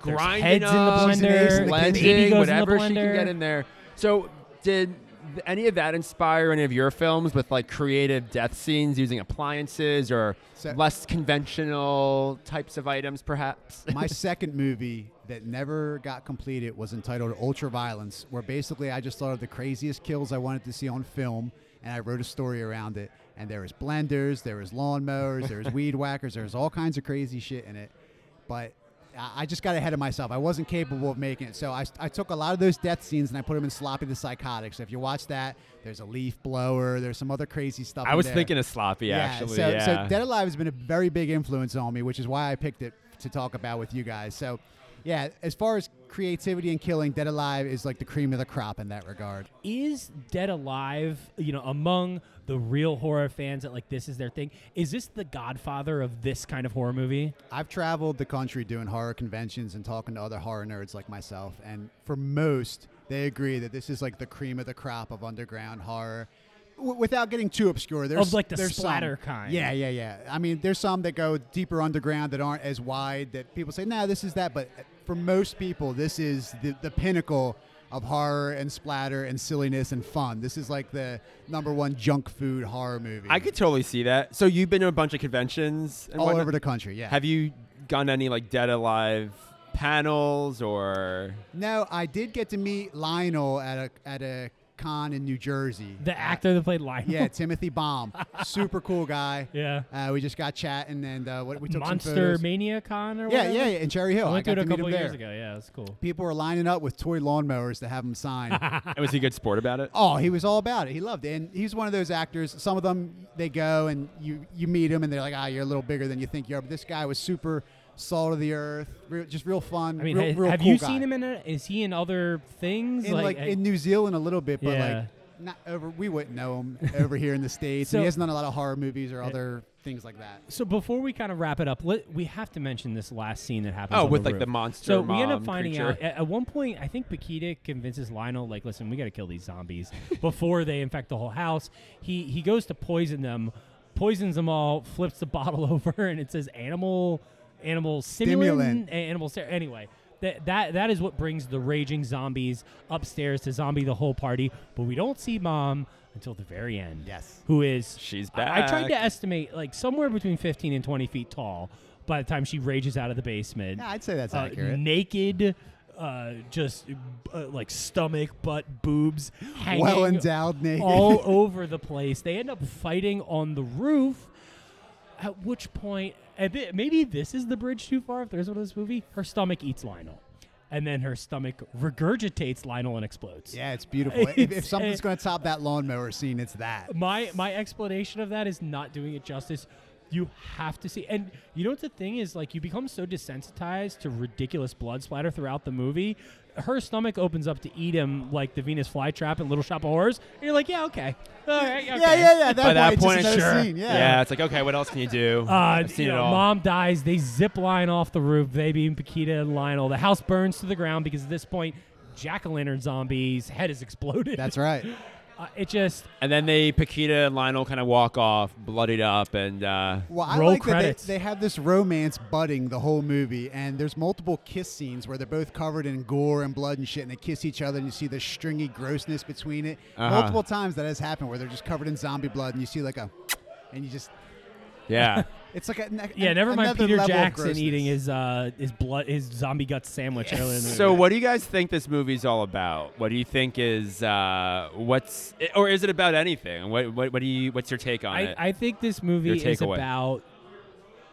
grinding heads in the up, blender, the blending, baby goes in the whatever she can get in there. So did th- any of that inspire any of your films with like creative death scenes using appliances or less conventional types of items, perhaps? (laughs) My second movie that never got completed was entitled Ultraviolence, where basically I just thought of the craziest kills I wanted to see on film, and I wrote a story around it. And there was blenders, there was lawnmowers, there was (laughs) weed whackers, there was all kinds of crazy shit in it. But I I just got ahead of myself. I wasn't capable of making it. So I, I took a lot of those death scenes and I put them in Sloppy the Psychotic. So if you watch that, there's a leaf blower, there's some other crazy stuff. I was there. thinking of sloppy, actually. So, yeah. so Dead Alive has been a very big influence on me, which is why I picked it to talk about with you guys. So, yeah, as far as creativity and killing, Dead Alive is like the cream of the crop in that regard. Is Dead Alive, you know, among the real horror fans that like this is their thing? Is this the godfather of this kind of horror movie? I've traveled the country doing horror conventions and talking to other horror nerds like myself, and for most, they agree that this is like the cream of the crop of underground horror. W- without getting too obscure, there's Of, like, the there's splatter some, kind. Yeah, yeah, yeah. I mean, there's some that go deeper underground that aren't as wide that people say, "Nah, this is that." But for most people, this is the, the pinnacle of horror and splatter and silliness and fun. This is like the number one junk food horror movie. I could totally see that. So you've been to a bunch of conventions and all whatnot? over the country. Yeah. Have you gone to any like Dead Alive panels or? No, I did get to meet Lionel at a at a con in New Jersey. The actor that played Lionel. Yeah, Timothy Balme, (laughs) super cool guy. yeah. Uh, we just got chatting and uh, what we took some Monster photos. Mania Con or Yeah, whatever? yeah, yeah, in Cherry Hill. I I, went got to it to a meet couple him years there. ago. Yeah, that's cool. People were lining up with toy lawnmowers to have him sign. (laughs) and was he a good sport about it? oh, he was all about it. He loved it, and he's one of those actors. Some of them they go and you you meet him and they're like, ah, you're a little bigger than you think you are. But this guy was super salt of the earth, real, just real fun. I mean, real, ha- real have cool you guy. seen him in a? Is he in other things? in like, uh, in New Zealand a little bit, but Yeah. like not over. We wouldn't know him over here in the (laughs) states. So- and he hasn't done a lot of horror movies or other things like that. So before we kind of wrap it up, let, we have to mention this last scene that happens. Oh, on with the like the monster. So we end up finding creature. out at, at one point. I think Paquita convinces Lionel, like, "Listen, we got to kill these zombies (laughs) before they infect the whole house." He he goes to poison them, poisons them all, flips the (laughs) bottle over, and it says "animal animal stimulant." Stimulant. Animal ster- Anyway, that that that is what brings the raging zombies upstairs to zombie the whole party. But we don't see mom until the very end. Yes. Who is She's I, I tried to estimate like somewhere between 15 and 20 feet tall by the time she rages out of the basement. Yeah, I'd say that's Uh, accurate. Naked, uh, just uh, like stomach, butt, boobs hanging Well endowed naked. all (laughs) over the place. They end up fighting on the roof. At which point, and thi- maybe this is the bridge too far. If there's one of this movie, her stomach eats Lionel, and then her stomach regurgitates Lionel and explodes. yeah, it's beautiful. (laughs) if, if It's- something's uh, going to top that lawnmower scene, it's that. my my explanation of that is not doing it justice. You have to see, and you know what the thing is like. You become so desensitized to ridiculous blood splatter throughout the movie. Her stomach opens up to eat him like the Venus flytrap in Little Shop of Horrors. And you're like, yeah, okay, all right, okay. Yeah, yeah, yeah. At that By point, that it's point, just another sure. scene. Yeah. it's like okay, what else can you do? Uh, I've seen you it all. Mom dies. They zip line off the roof. They being Paquita and Lionel. The house burns to the ground because at this point, jack o' lantern zombie's head is exploded. That's right. (laughs) uh, it just and then they Paquita and Lionel kind of walk off, bloodied up, and uh, Well, I Roll like credits. that they, they have this romance budding the whole movie, and there's multiple kiss scenes where they're both covered in gore and blood and shit, and they kiss each other, and you see the stringy grossness between it. Uh-huh. Multiple times that has happened where they're just covered in zombie blood, and you see like a, and you just, yeah. (laughs) it's like a, a yeah. Never mind another Peter level of Jackson grossness. eating his uh his blood his zombie gut sandwich earlier in the So, movie. what do you guys think this movie's all about? What do you think is uh, what's, or is it about anything? What, what, what do you, what's your take on I, it? I think this movie Your is takeaway. about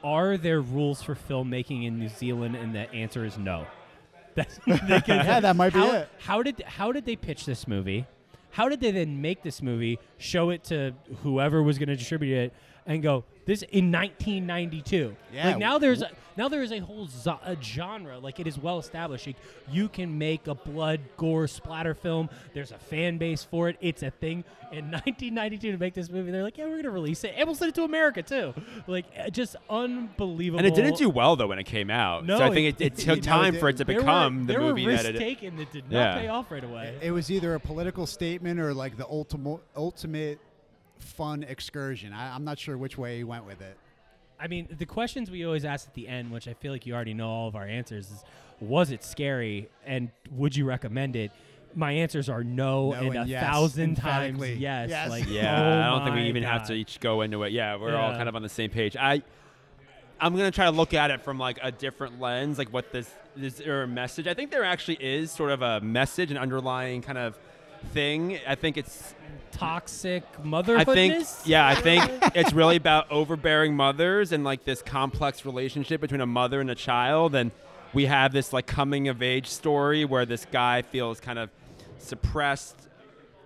are there rules for filmmaking in New Zealand, and the answer is no. (laughs) That's, (laughs) Yeah, that might be how, it. How did how did they pitch this movie? How did they then make this movie, show it to whoever was going to distribute it, and go this in 1992? Yeah. Like now there's a, now there is a whole zo- a genre like it is well established. Like, you can make a blood gore splatter film. There's a fan base for it. It's a thing. In (laughs) 1992 to make this movie, they're like, yeah, we're gonna release it, and we'll send it to America too. Like, uh, just unbelievable. and it didn't do well though when it came out. No, so I think it- it, it (laughs) it- took no, it time for it to There were- become the there movie were risks that it. taken that did not Yeah. pay off right away. It was either a political statement or like the ultimate ultimate fun excursion. I, I'm not sure which way he went with it. I mean, the questions we always ask at the end, which I feel like you already know all of our answers, is was it scary and would you recommend it? my answers are no, No and a yes, thousand times emphatically. yes. Yes. Like, Yeah, oh I don't think we my even have to God. each go into it. Yeah, we're all Yeah. kind of on the same page. I I'm gonna try to look at it from like a different lens, like what this is there a message? I think there actually is sort of a message, an underlying kind of thing. I think it's toxic I think yeah, I think (laughs) it's really about overbearing mothers and like this complex relationship between a mother and a child and we have this like coming of age story where this guy feels kind of suppressed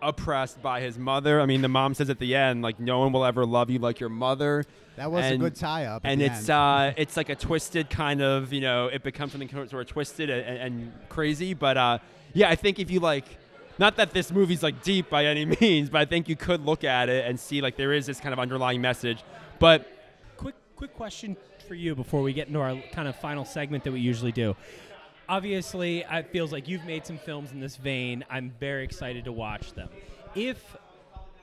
oppressed by his mother. I mean, the mom says at the end like no one will ever love you like your mother. That was And- a good tie up. And it's uh, it's like a twisted kind of, you know, it becomes something sort of twisted and, and, and crazy. But uh, yeah, I think if you like, not that this movie's like deep by any (laughs) means, but I think you could look at it and see like there is this kind of underlying message. But quick quick question for you before we get into our kind of final segment that we usually do. Obviously, it feels like you've made some films in this vein. I'm very excited to watch them. If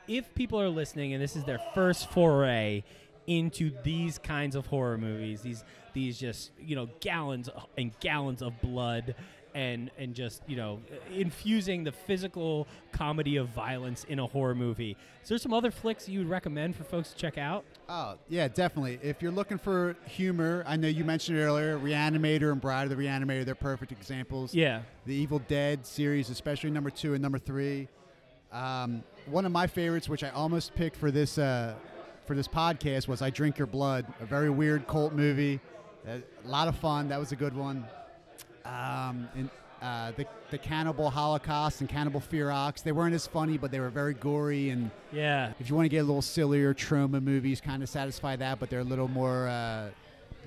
if people are listening and this is their first foray into these kinds of horror movies, these these just you know gallons and gallons of blood and and just you know infusing the physical comedy of violence in a horror movie. Is there some other flicks you would recommend for folks to check out? Oh, yeah, definitely. If you're looking for humor, I know you mentioned it earlier, Reanimator and Bride of the Reanimator, they're perfect examples. Yeah. The Evil Dead series, especially number two and number three. Um, one of my favorites, which I almost picked for this uh, for this podcast, was I Drink Your Blood, a very weird cult movie. A lot of fun. That was a good one. Um, and uh, the the Cannibal Holocaust and Cannibal Ferox, they weren't as funny, but they were very gory and Yeah. if you want to get a little sillier, Troma movies kind of satisfy that, but they're a little more, uh,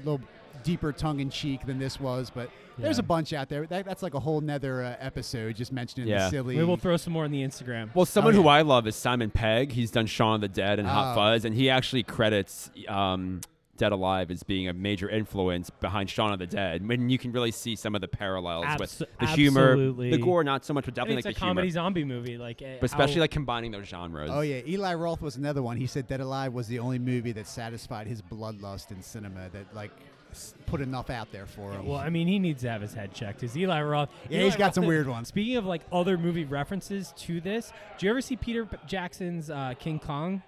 little deeper tongue in cheek than this was. But there's a bunch out there. That, that's like a whole nether uh, episode just mentioning Yeah. the silly. We'll throw some more on the Instagram. well, someone Oh, who. I love is Simon Pegg. He's done Shaun of the Dead and Hot Oh. Fuzz, and he actually credits um, Dead Alive as being a major influence behind Shaun of the Dead. When you can really see some of the parallels Abso- with the humor, absolutely. the gore, not so much, but I definitely think like it's the a comedy humor. zombie movie, like, uh, But especially how- like combining those genres. oh yeah, Eli Roth was another one. He said Dead Alive was the only movie that satisfied his bloodlust in cinema. That like put enough out there for him. Well, I mean, he needs to have his head checked. Is Eli Roth? Yeah, Eli he's got some weird ones. Speaking of like other movie references to this, do you ever see Peter Jackson's uh, King Kong?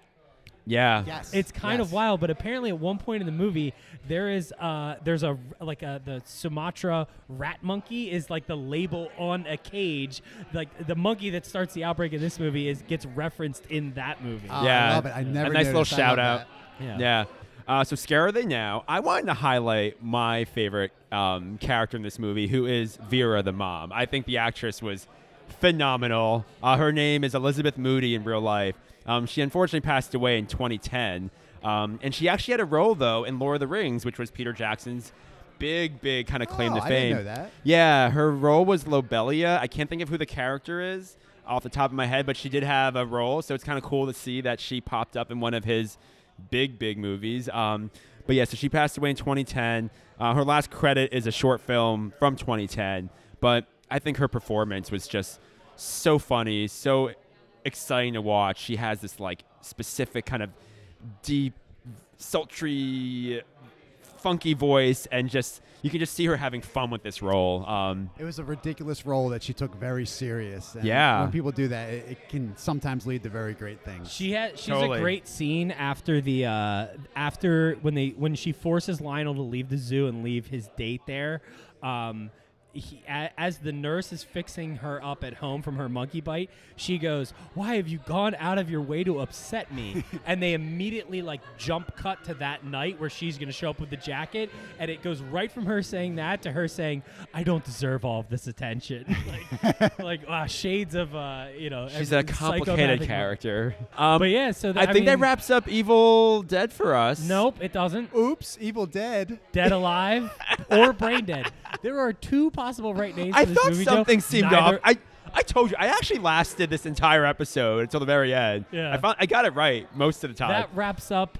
Yeah. yes, It's kind yes. of wild, but apparently at one point in the movie, there is uh, there's a like a the Sumatra rat monkey is like the label on a cage. Like the monkey that starts the outbreak in this movie is gets referenced in that movie. Oh, yeah. I love it. I never A nice little shout out. that. yeah. Yeah. Uh, so scare are they now? I wanted to highlight my favorite um, character in this movie, who is Vera, the mom. I think the actress was phenomenal. Uh, her name is Elizabeth Moody in real life. Um, she unfortunately passed away in 2010, um, and she actually had a role though in Lord of the Rings, which was Peter Jackson's big, big kind of claim Oh, to fame. didn't know that. Yeah, her role was Lobelia. I can't think of who the character is off the top of my head, but she did have a role, so it's kind of cool to see that she popped up in one of his big, big movies. Um, but yeah, so she passed away in 2010. Uh, her last credit is a short film from 2010, but I think her performance was just so funny, so exciting to watch. She has this like specific kind of deep, sultry, funky voice, and just you can just see her having fun with this role. Um, It was a ridiculous role that she took very serious. And Yeah. When people do that, it, it can sometimes lead to very great things. She had she's Totally. a great scene after the uh, after when they when she forces Lionel to leave the zoo and leave his date there. Um, he, a, as the nurse is fixing her up at home from her monkey bite, she goes, "Why have you gone out of your way to upset me?" (laughs) and they immediately like jump cut to that night where she's going to show up with the jacket, and it goes right from her saying that to her saying, "I don't deserve all of this attention." (laughs) like, like uh, shades of uh, you know. she's a complicated character. Um, But yeah, so I th- think that wraps up Evil Dead for us. Nope, it doesn't. Oops, Evil Dead. Dead Alive or Brain Dead. (laughs) There are two possible right names I for this thought movie. Joe. something seemed Neither- off. I I told you I actually lasted this entire episode until the very end. Yeah. I found I got it right most of the time. that wraps up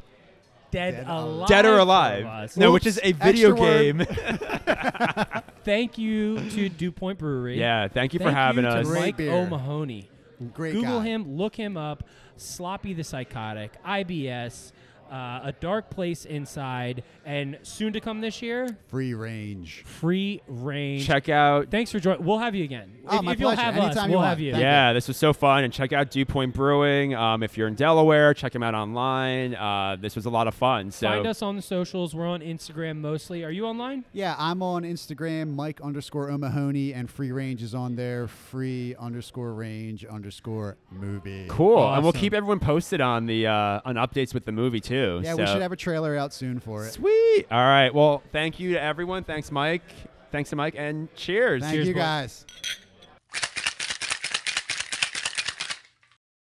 Dead, Dead Alive. Alive. Dead or Alive? No, Oops, which is a video extra game. (laughs) Thank you to Dew Point Brewery. yeah, thank you for having you to us. Great Mike beer. O'Mahony. Great Google guy. him, look him up. Sloppy the Psychotic, IBS. Uh, A Dark Place Inside, and soon to come this year, Free range. Free Range. Check out. Thanks for joining. We'll have you again. Oh, if, my if you'll pleasure. have us, Anytime you we'll want. have you. Thank yeah, this was so fun. And check out Dew Point Brewing. Um, if you're in Delaware, check them out online. Uh, this was a lot of fun. So Find us on the socials. We're on Instagram mostly. Are you online? Yeah, I'm on Instagram, Mike underscore O'Mahony, and free range is on there. Free underscore range underscore movie. cool. And we'll keep everyone posted on the uh, on updates with the movie too. Yeah, we should have a trailer out soon for it. Sweet. All right. Well, thank you to everyone. Thanks, Mike. Thanks to Mike, and cheers. Thank Cheers, you boys. guys.